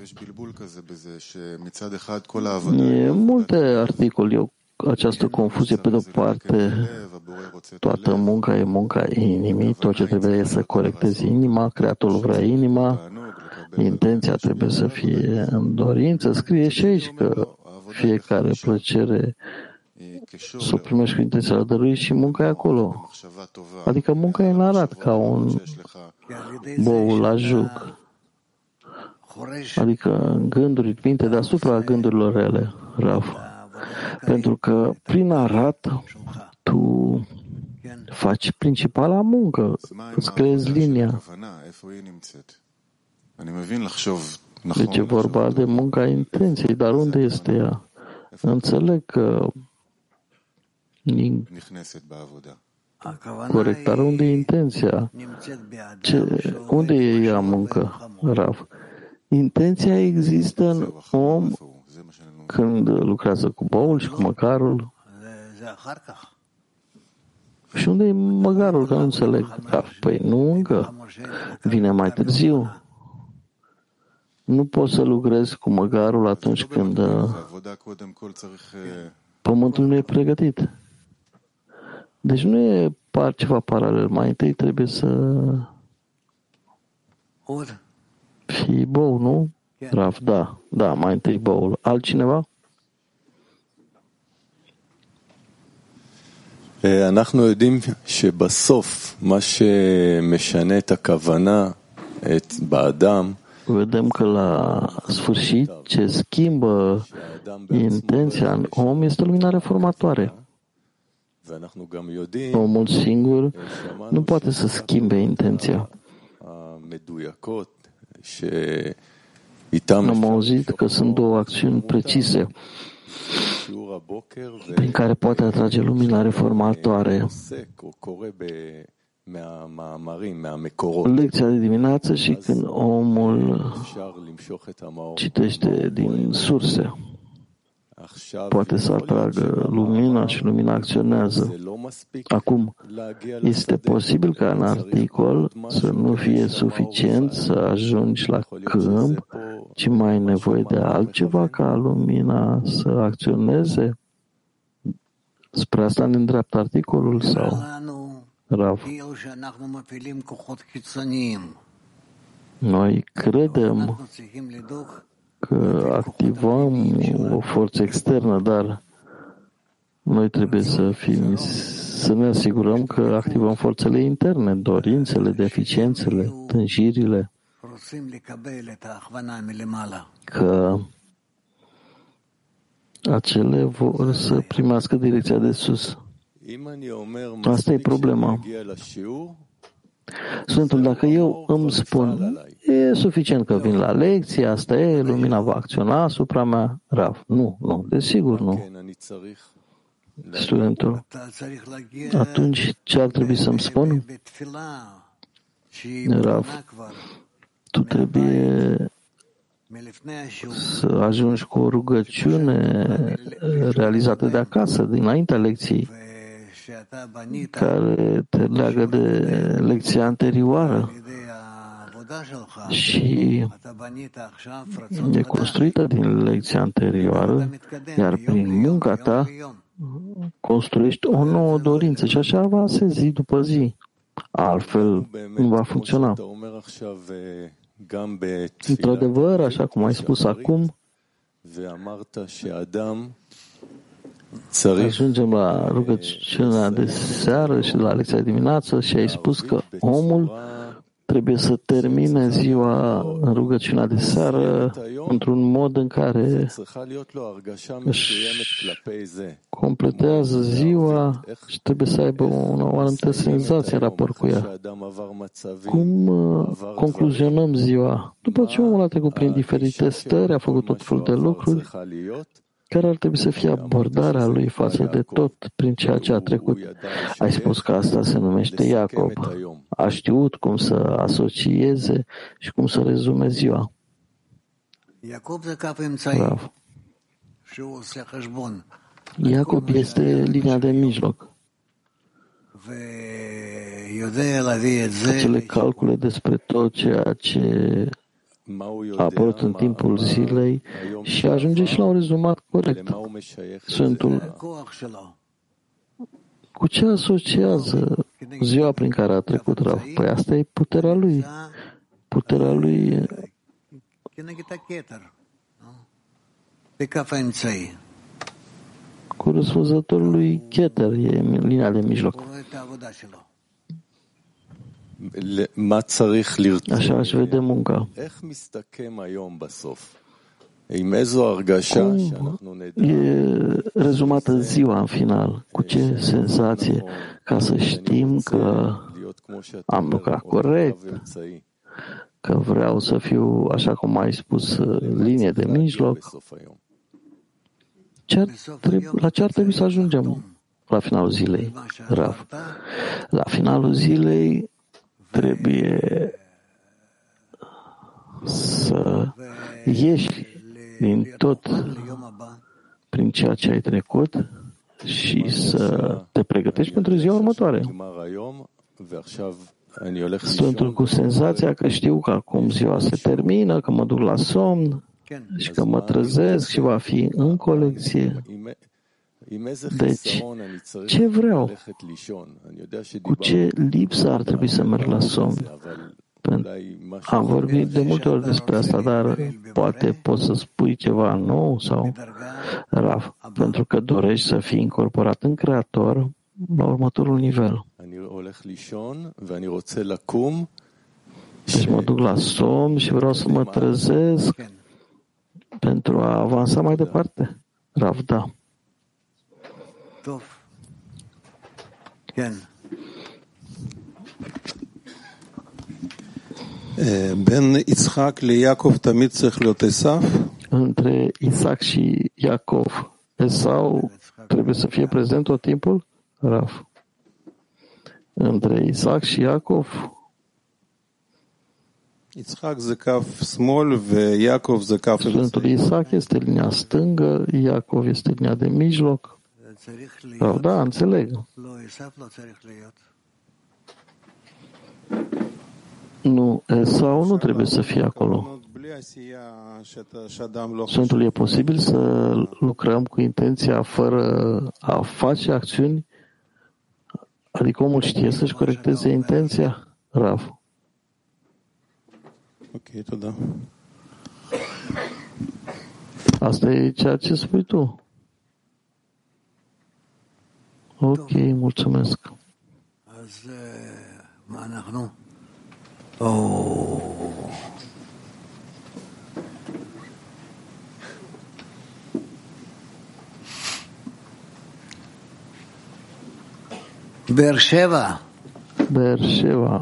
E multe articole, eu această confuzie pe de-o parte, toată munca e munca inimii, tot ce trebuie să corectezi inima, Creatorul vrea inima, intenția trebuie să fie în dorință. Scrie și aici că fiecare plăcere să o primești cu intenția de dărui și munca e acolo. Adică munca e în arat, ca un bou la juc. Adică gânduri, minte deasupra gândurilor rele, Rav. Pentru că prin arat tu faci principala muncă, îți creezi linia. Deci e vorba de munca intenției, dar unde este ea? Înțeleg că corectare, unde e intenția? Ce, unde e ea muncă, Rav? Intenția există în om când lucrează cu boul și cu măcarul. Și unde e măgarul? Că nu înțeleg. Da, păi nu încă. Vine mai târziu. Nu poți să lucrezi cu măgarul atunci când pământul nu e pregătit. Deci nu e par ceva paralel. Mai întâi trebuie să fii bou, nu? Raf, da, da, mai întâi boul. Altcineva? אנחנו יודעים שבסוף מה שמשנה את הכוונה באדם Vedem că la sfârșit ce schimbă intenția în om este lumina reformatoare. Omul singur nu poate să schimbe intenția. Am auzit că sunt două acțiuni precise. prin care poate atrage lumina reformatoare. Lecția de dimineață și când omul citește din surse poate să atragă lumina și lumina acționează. Acum, este posibil ca în articol să nu fie suficient să ajungi la câmp, ci mai ai nevoie de altceva ca lumina să acționeze? Spre asta ne îndreaptă articolul sau? Rav. Noi credem că activăm o forță externă, dar noi trebuie să fim, să ne asigurăm că activăm forțele interne, dorințele, deficiențele, tânjirile, că acele vor să primească direcția de sus. Asta e problema. Sfântul, dacă eu îmi spun, e suficient că vin la lecție, asta e, lumina va acționa asupra mea, Rav. Nu, nu, desigur nu. Studentul, atunci ce ar trebui să-mi spun? Rav, tu trebuie să ajungi cu o rugăciune realizată de acasă, dinaintea lecției, care te leagă de lecția anterioară și e construită din lecția anterioară, iar prin munca ta construiești o nouă dorință și așa va se zi după zi. Altfel nu va funcționa. Într-adevăr, așa cum ai spus acum, ajungem la rugăciunea de seară și la lecția de dimineață și ai spus că omul trebuie să termine ziua în rugăciunea de seară într-un mod în care își completează ziua și trebuie să aibă o anumită senzație în raport cu ea. Cum uh, concluzionăm ziua? După ce omul a trecut prin diferite stări, a făcut tot felul de lucruri, care ar trebui să fie abordarea lui față de tot prin ceea ce a trecut. Ai spus că asta se numește Iacob. A știut cum să asocieze și cum să rezume ziua. Bravo. Iacob este linia de mijloc. Acele calcule despre tot ceea ce a apărut în timpul zilei și ajunge și la un rezumat corect. Sfântul cu ce asociază ziua prin care a trecut Rav? Păi asta e puterea lui. Puterea lui corespunzătorul lui Keter, e linia de mijloc. Așa aș vede munca. Cum e rezumată ziua în final? Cu ce senzație? Ca să știm că am lucrat corect, că vreau să fiu, așa cum ai spus, linie de mijloc. Ce trebuie, la ce ar trebui să ajungem la finalul zilei, Rav? La finalul zilei trebuie să ieși din tot prin ceea ce ai trecut și să te pregătești pentru ziua următoare. Sunt cu senzația că știu că acum ziua se termină, că mă duc la somn și că mă trezesc și va fi în colecție. Deci, ce vreau? Cu ce lipsă ar trebui să merg la somn? Am vorbit de multe ori despre asta, dar poate poți să spui ceva nou sau Raf, pentru că dorești să fii incorporat în Creator la următorul nivel. Deci mă duc la somn și vreau să mă trezesc pentru a avansa mai departe. Rav, da. בין יצחק ליעקב תמיד צריך להיות עשיו? Între Isaac și Iacov, Esau trebuie să fie prezent tot timpul? Raf. Între Isaac și Iacov, יצחק זה כף שמאל ויעקב זה כף... Sfântul Isaac este linia stângă, Iacov este linia de mijloc. Da, da, înțeleg. Nu, Esau nu trebuie să fie acolo. Sfântul, e posibil să lucrăm cu intenția fără a face acțiuni? Adică omul știe să-și corecteze intenția? Rav. Ok, toda. Asta e ceea ce spui tu. Ok, mulțumesc. באר שבע. באר שבע.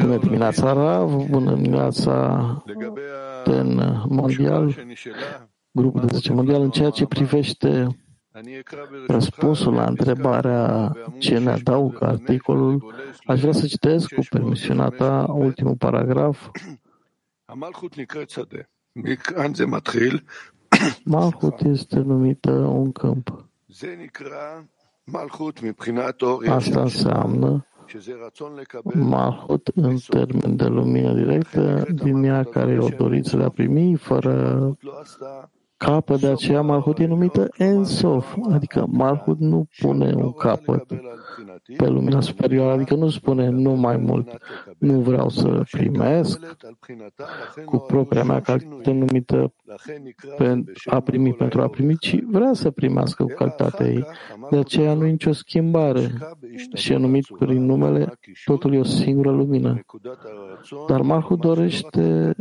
Bună dimineața, Rav, bună dimineața, ten mondial, Grupul de 10 mondial, în ceea ce privește răspunsul la întrebarea ce ne adaugă articolul, aș vrea să citesc cu permisiunea ta ultimul paragraf. Malhut este numită un câmp. Asta înseamnă Malhut în termen de lumină directă, din ea care e o dorință de a primi, fără capăt, de aceea Malhut e numită Ensof, adică Malhut nu pune un capăt pe lumina superioară, adică nu spune nu mai mult, nu vreau să primesc cu propria mea calitate numită a primi pentru a primi, ci vrea să primească cu calitatea ei. De aceea nu e nicio schimbare și e numit prin numele, totul e o singură lumină. Dar Malhut dorește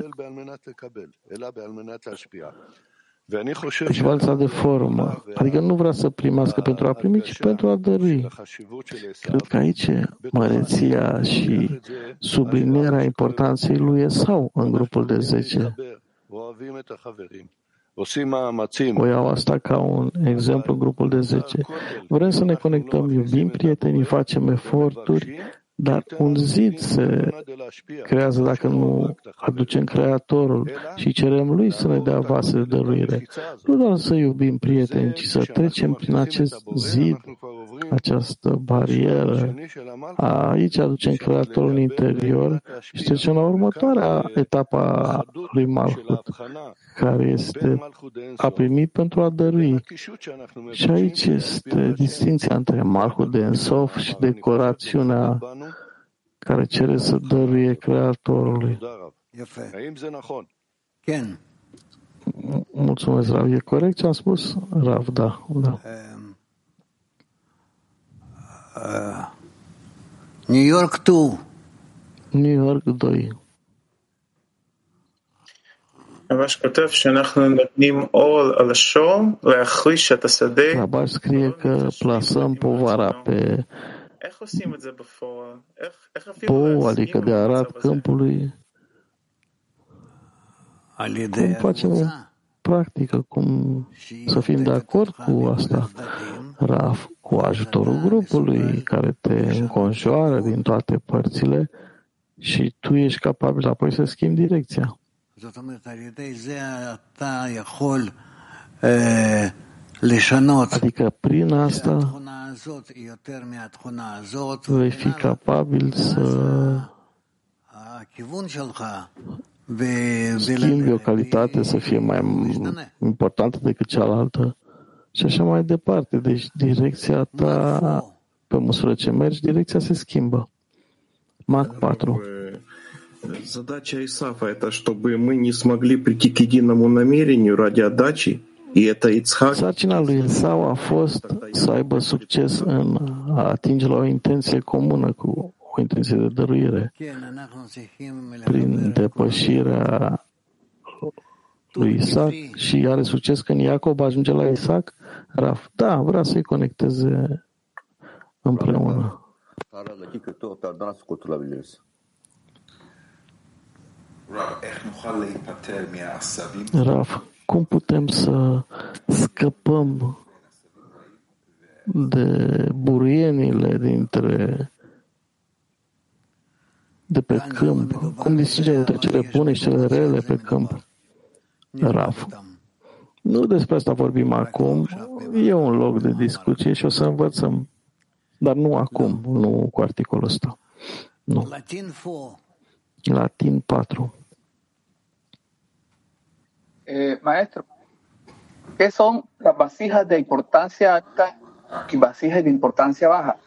deci valța de formă. Adică nu vrea să primească pentru a primi, ci pentru a dărui. Cred că aici măreția și sublinierea importanței lui Esau în grupul de 10. O iau asta ca un exemplu, grupul de 10. Vrem să ne conectăm, iubim prietenii, facem eforturi, dar un zid se creează dacă nu aducem Creatorul și cerem Lui să ne dea vase de dăruire. Nu doar să iubim prieteni, ci să trecem prin acest zid, această barieră. Aici aducem Creatorul în interior și trecem la următoarea etapă a lui Malhut, care este a primit pentru a dărui. Și aici este distinția între Malhut de Ensof și decorațiunea care cere să dăruie Creatorului. Mulțumesc, Rav. E corect ce am spus? Rav, da. da. New York 2. New York 2. רבש כותב שאנחנו נותנים אור על השור להחליש את השדה. רבש scrie că plasăm povara pe איך עושים את זה בפועל? איך, איך אפילו pou, adică de arat câmpului. Cum facem o practică, cum să fim de acord cu asta, Raf, cu ajutorul grupului care te înconjoară din toate părțile și tu ești capabil apoi să schimbi direcția. Adică prin asta vei fi capabil să schimbi o calitate să fie mai importantă decât cealaltă și așa mai departe. Deci direcția ta, pe măsură ce mergi, direcția se schimbă. Mac 4. Задача Исафа – это чтобы мы не смогли прийти к единому намерению ради отдачи, и это Ицхак. Sarcina lui Esau a fost să aibă succes în a atinge la o intenție comună cu o intenție de dăruire prin depășirea lui Isaac și are succes când Iacob ajunge la Isaac, Raf, da, vrea să-i conecteze împreună. Raf, cum putem să scăpăm de buruienile dintre de pe câmp? Cum distingem între cele bune și cele rele pe câmp? Raf. Nu despre asta vorbim acum. E un loc de discuție și o să învățăm. Dar nu acum, nu cu articolul ăsta. Nu. Latin 4. Eh, maestro, ¿qué son las vasijas de importancia alta y vasijas de importancia baja?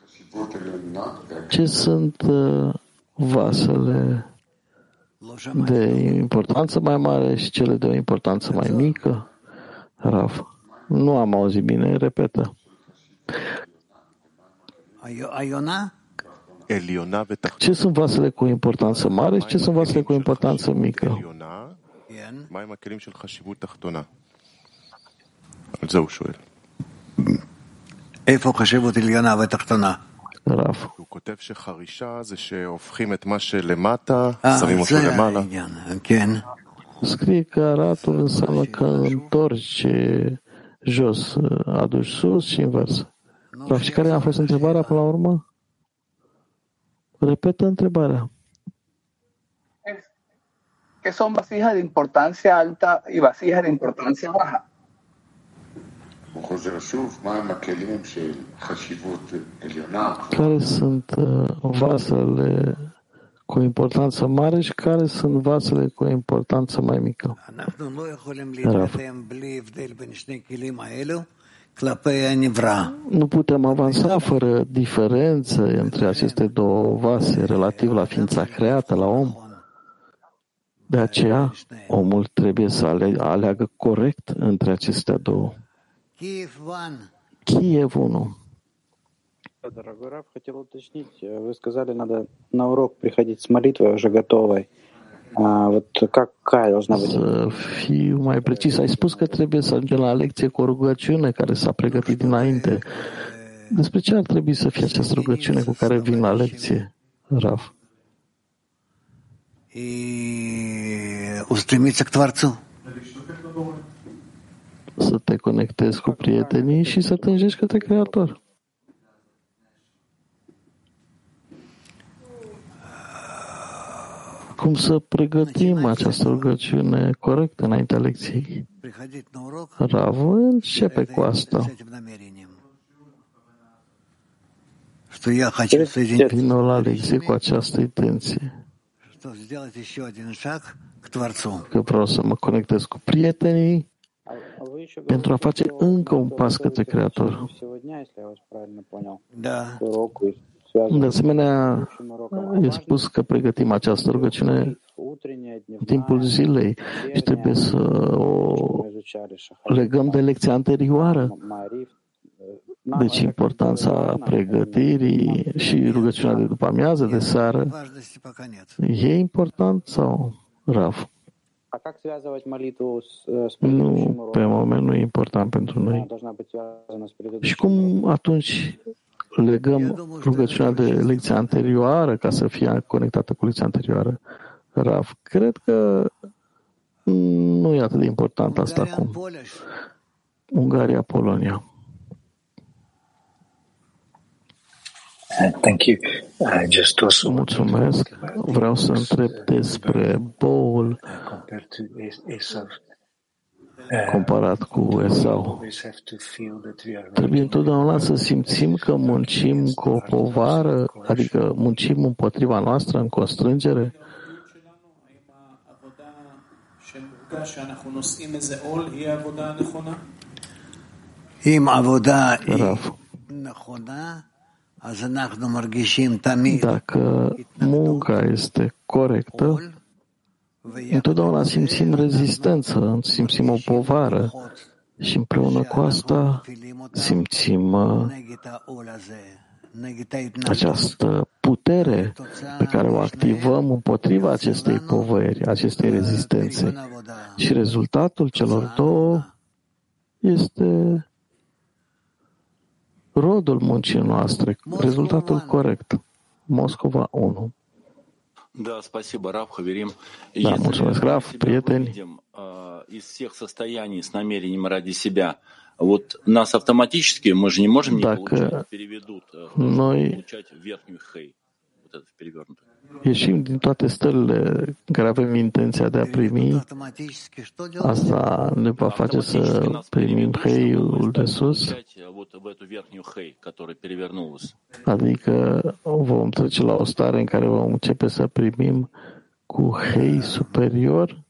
Ce sunt uh, vasele de importanță mai mare și cele de o importanță mai mică? Raf, nu am auzit bine, repetă. Ce sunt vasele cu importanță mare și ce sunt vasele cu importanță mică? מהם הכלים של חשיבות תחתונה? על זה הוא שואל. איפה חשיבות עליונה ותחתונה? Raf. הוא כותב שחרישה זה שהופכים את מה שלמטה, אה, שמים אותו זה למעלה. העניין, כן. Scrie că aratul înseamnă că întorci jos, aduci sus și invers. Raf, și care a fost întrebarea până la urmă? Repetă întrebarea. que son vasijas de importancia alta y vasijas de importancia baja. הוא חוזר שוב, מהם הכלים של חשיבות עליונה. Care sunt uh, vasele cu importanță mare și care sunt vasele cu importanță mai mică? אנחנו לא יכולים רב. להתקדם בלי הבדל בין שני כלים האלו כלפי הנברא. Nu putem avansa fără diferență între aceste două vase relativ la ființa creată, la om. De aceea, omul trebuie să ale- aleagă corect între acestea două. Киев Ван. Kiev 1. Дорогой Раб, хотел уточнить. э, Вы сказали, надо на урок приходить с молитвой уже готовой. А вот какая должна быть? Să fiu mai precis, ai spus că trebuie să ajungem la lecție cu o rugăciune care s-a pregătit dinainte. Despre ce ar trebui să fie această rugăciune cu care vin la lecție, Raf? И устремиться к Творцу. să te conectezi cu prietenii și să tânjești către Creator. Cum să pregătim această rugăciune corect înaintea lecției? Rav începe cu asta. Vină la lecție cu această intenție că vreau să mă conectez cu prietenii pentru a face încă un pas către Creator. Da. De asemenea, e spus că pregătim această rugăciune în timpul zilei și trebuie să o legăm de lecția anterioară. Deci importanța pregătirii și rugăciunea de după amiază, de seară, e important sau raf? А как связывать молитву с, э, с предыдущим Nu, pe уроком? moment nu e important pentru Она noi. должна быть связана с предыдущим Și cum atunci legăm rugăciunea de lecția anterioară ca să fie conectată cu lecția anterioară? Rav, cred că nu e atât de important asta Ungaria, acum. Polish. Ungaria, Polonia. Thank you. I just also Mulțumesc. Vreau să întreb despre boul uh, comparat cu Esau. Trebuie întotdeauna să simțim că muncim cu o povară, adică muncim împotriva noastră, în constrângere. Raf. Dacă munca este corectă, întotdeauna simțim rezistență, simțim o povară. și împreună cu asta simțim uh, această putere pe care o activăm împotriva acestei poveri, acestei rezistențe. Și rezultatul celor două este rodul muncii noastre, rezultatul corect. Moscova 1. Да, спасибо, Рав Хаверим. Da, mulțumesc, Raf, prieteni. э, из всех состояний с намерением ради себя, вот нас автоматически, мы же не можем не получать, переведут, э, получать верхнюю хей, вот это перевернутое. ieșim din toate stările în care avem intenția de a primi, Автоматически что делать? asta ne va face să primim heiul de sus, Получать э, вот в эту верхнюю хей, которая перевернулась. adică vom trece la o stare în care vom începe să primim cu hei superior,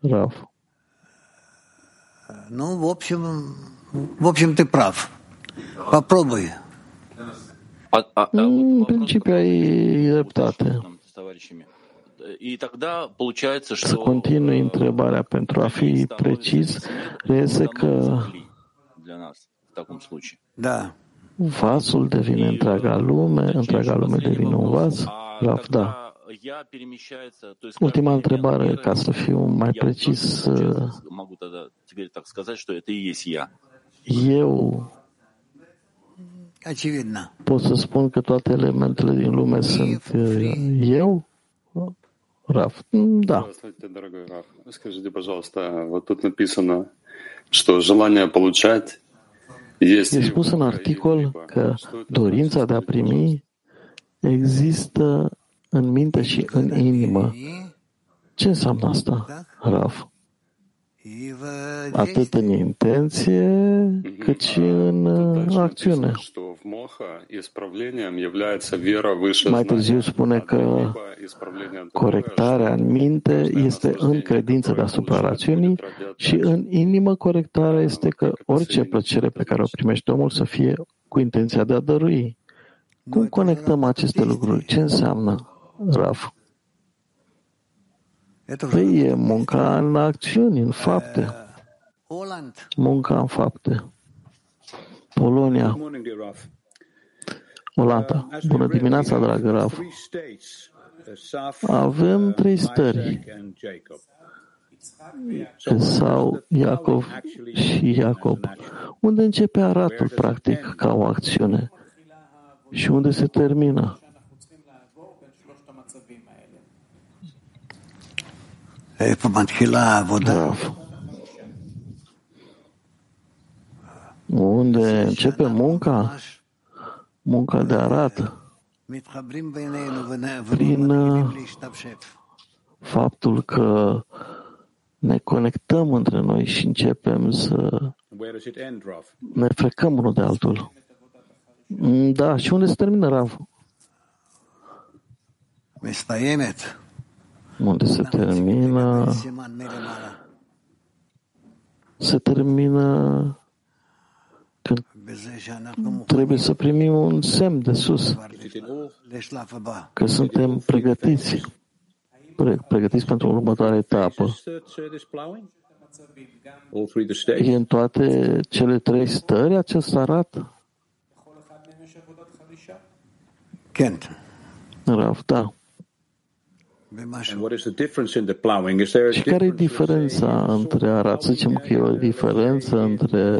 Rav. Ну, в общем, в общем, ты прав. Попробуй. În principiu ai dreptate. Să continui întrebarea pentru a fi precis, reiese că da. vasul devine întreaga lume, întreaga lume devine un vas, Raf, da. Ultima întrebare, ca să fiu mai precis. Eu Pot să spun că toate elementele din lume sunt uh, eu? Raf, да. Здравствуйте, дорогой Раф. Скажите, пожалуйста, вот тут написано, что желание получать есть E spus în articol că dorința de a primi există în minte și în inimă. Ce înseamnă asta, Raf? atât în intenție, cât și în uh, acțiune. Mai târziu spune că corectarea în minte este în credință deasupra rațiunii și în inimă corectarea este că orice plăcere pe care o primește omul să fie cu intenția de a dărui. Cum conectăm aceste lucruri? Ce înseamnă, Raf? Păi e munca în acțiuni, în fapte. Munca în fapte. Polonia, Good morning, dear Raf. Olanda. Bună dimineața, dragă Raf. Three states, uh, Saf, Avem uh, trei Isaac stări. and Jacob. Esau, Iacov și Iacob. Unde începe aratul, practic, ca o acțiune? Și unde se termină? Da. Unde începe munca? Munca de arat. Prin uh, faptul că ne conectăm între noi și începem să ne frecăm unul de altul. Da, și unde se termină Rav? Mestaienet unde se termină se termină că trebuie să primim un semn de sus, că suntem pregătiți, pregătiți pentru următoarea etapă. E în toate cele trei stări acest arat? Rav, da. Și care e diferența între, ar zicem că e o diferență între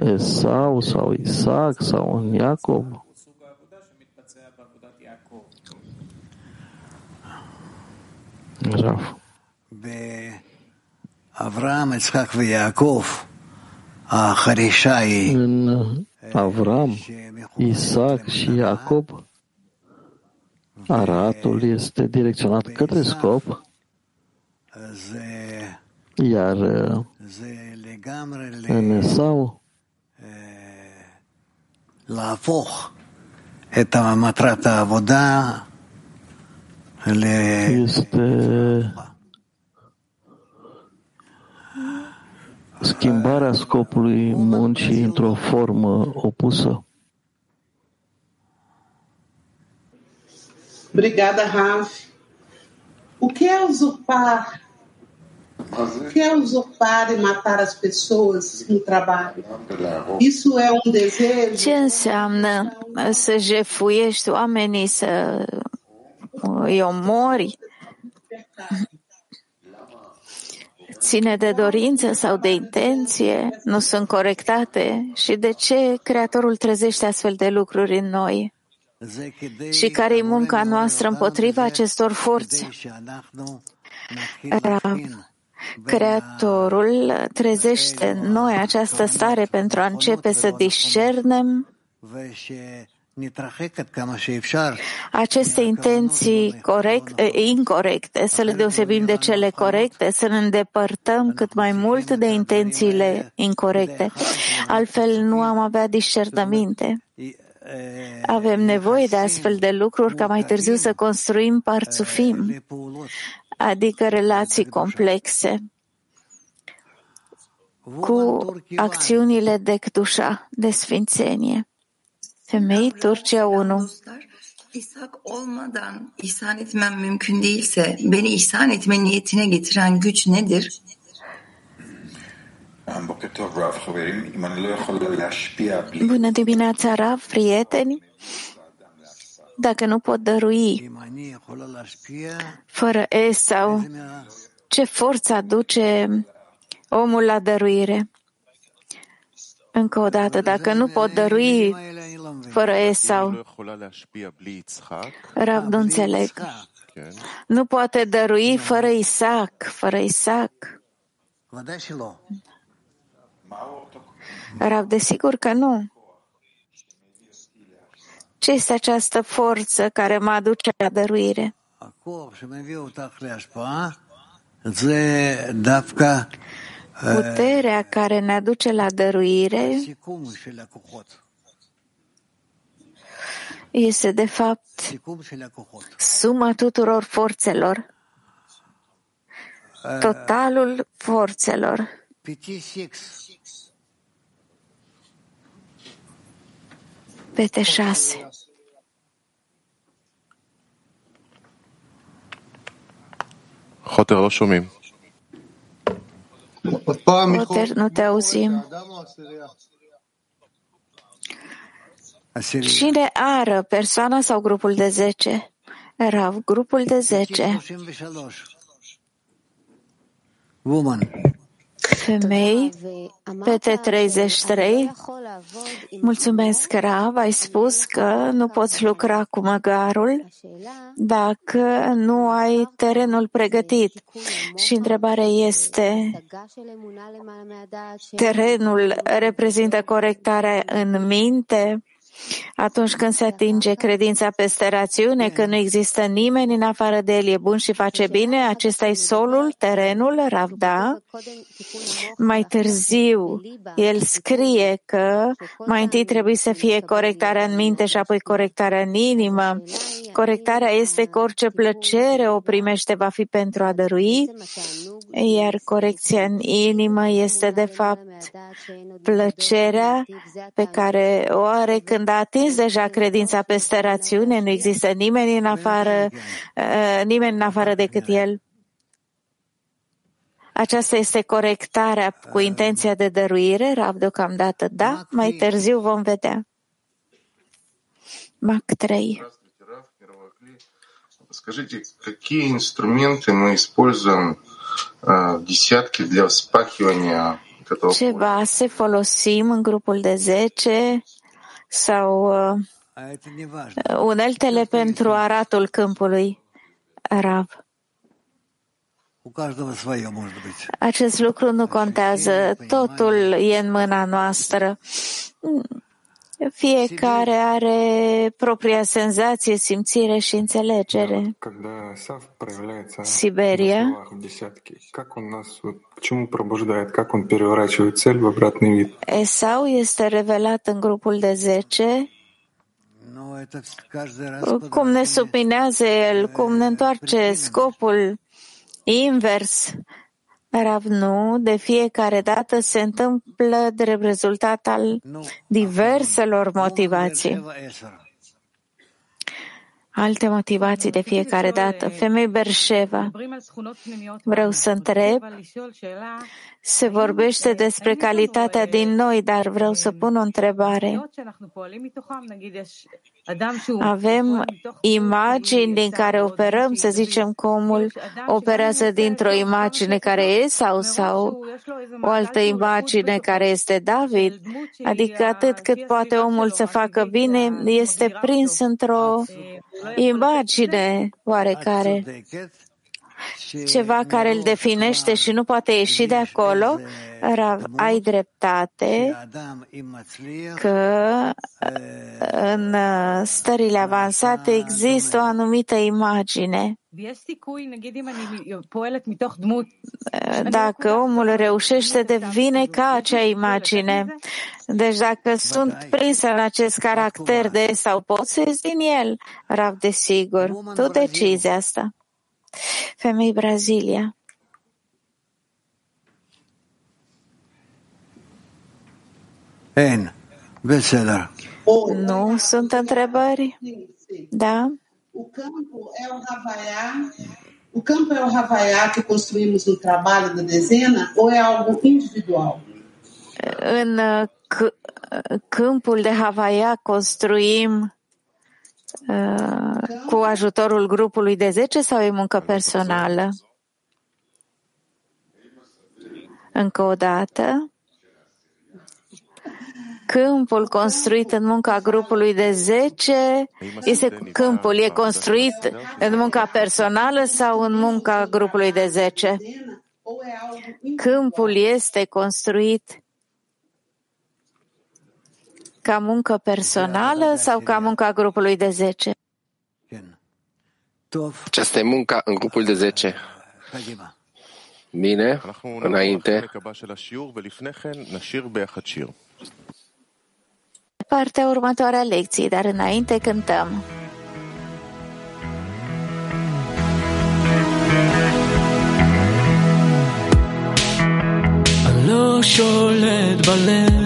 Esau sau Isaac sau în Iacob? Raf. Avram, Isaac și Iacov, Aharișai. În Avram, Isaac și Iacob, Aratul este direcționat către scop, iar uh, în Esau este schimbarea scopului muncii într-o formă opusă. Obrigada, Raf. O que é usurpar? O que é usurpar e matar as pessoas no trabalho? Isso é um desejo? Ce înseamnă să jefuiești oamenii, să îi omori? Ține de dorință sau de intenție? Nu sunt corectate? Și de ce Creatorul trezește astfel de lucruri în noi? Și care e munca noastră împotriva acestor forțe? Rav, Creatorul trezește în noi această stare pentru a începe să discernem aceste intenții corect, eh, incorrecte, să le deosebim de cele corecte, să ne îndepărtăm cât mai mult de intențiile incorrecte. Altfel nu am avea discernăminte. Avem nevoie de astfel de lucruri ca mai târziu să construim parțufim, adică relații complexe cu acțiunile de ctușa, de sfințenie. Femei, Turcia 1. İshak olmadan ihsan etmem mümkün değilse beni ihsan etme niyetine getiren güç nedir? Bună dimineața, Rav, prieteni! Dacă nu pot dărui fără Esau, ce forță aduce omul la dăruire? Încă o dată, dacă nu pot dărui fără Esau, Rav nu înțeleg. Nu poate dărui fără Isaac, fără Isaac. Rav, desigur că nu. Ce este această forță care mă aduce la dăruire? Puterea care ne aduce la dăruire este de fapt suma tuturor forțelor, totalul forțelor. peste șase. Hoter, nu șumim. Hoter, nu te auzim. Cine ară, persoana sau grupul de 10? Rav, grupul de 10. Woman. Femei, pete 33. Mulțumesc, Rav, ai spus că nu poți lucra cu măgarul dacă nu ai terenul pregătit. Și întrebarea este, terenul reprezintă corectarea în minte? Atunci când se atinge credința peste rațiune, că nu există nimeni în afară de el, e bun și face bine, acesta e solul, terenul, Ravda. Mai târziu, el scrie că mai întâi trebuie să fie corectarea în minte și apoi corectarea în inimă. Corectarea este că orice plăcere o primește va fi pentru a dărui, iar corecția în inimă este de fapt plăcerea pe care o are când a atins deja credința peste rațiune, nu există nimeni în afară, nimeni în afară decât el. Aceasta este corectarea cu intenția de dăruire, Rav, deocamdată da, mai târziu vom vedea. Mac 3. Скажите, какие инструменты мы используем в десятке для вспахивания ce vase folosim în grupul de 10 sau uh, uneltele pentru aratul câmpului Rav. Acest lucru nu contează, totul e în mâna noastră. Fiecare are propria senzație, simțire și înțelegere. Siberia. Esau este revelat în grupul de 10. Cum ne supinează el, cum ne întoarce scopul invers Rav, nu, de fiecare dată se întâmplă de rezultat al diverselor motivații. Alte motivații de fiecare dată. Femei Berșeva. Vreau să întreb. Se vorbește despre calitatea din noi, dar vreau să pun o întrebare. Avem imagini din care operăm, să zicem că omul operează dintr-o imagine care e sau, sau o altă imagine care este David, adică atât cât poate omul să facă bine, este prins într-o imagine oarecare ceva care îl definește și nu poate ieși de acolo, Rav, ai dreptate că în stările avansate există o anumită imagine. Dacă omul reușește, devine ca acea imagine. Deci dacă sunt prinsă în acest caracter de sau pot să ies din el, Rav, desigur, tu decizi asta. Femei Brazilia En. Bestseller. Nu sunt întrebări? Da? O campo é o Havaiá, que construímos no trabalho da dezena ou é algo individual? În uh, uh, câmpul de Havaiá construim cu ajutorul grupului de 10 sau e muncă personală? Încă o dată. câmpul construit în munca grupului de 10 este câmpul e construit în munca personală sau în munca grupului de 10? Câmpul este construit ca muncă personală sau ca munca grupului de 10? Aceasta e munca în grupul de 10. Bine, înainte. Partea următoare a lecției, dar înainte cântăm. לא שולט בלב,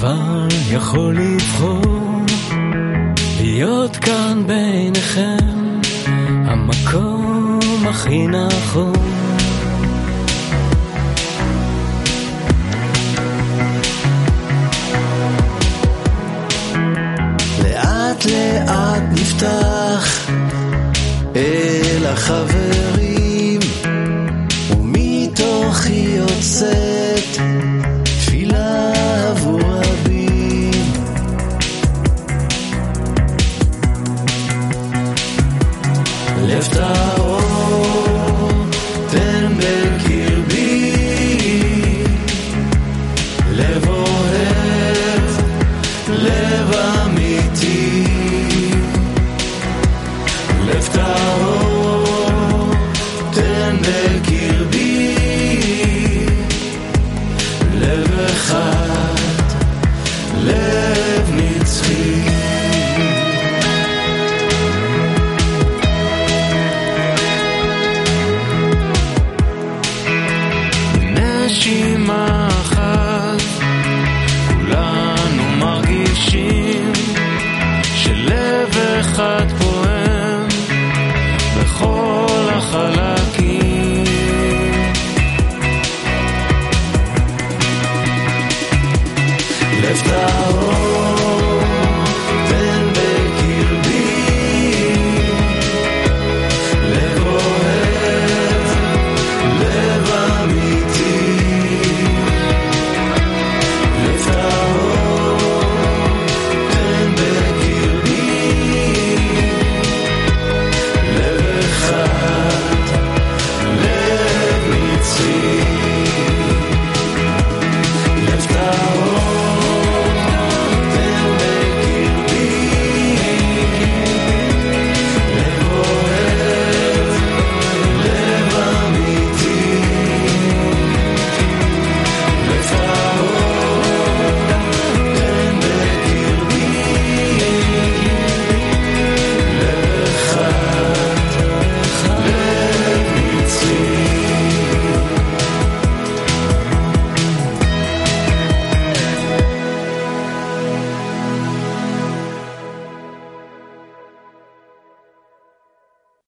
אבל יכול לבחור להיות כאן ביניכם, המקום הכי נכון. לאט לאט נפתח אל החברים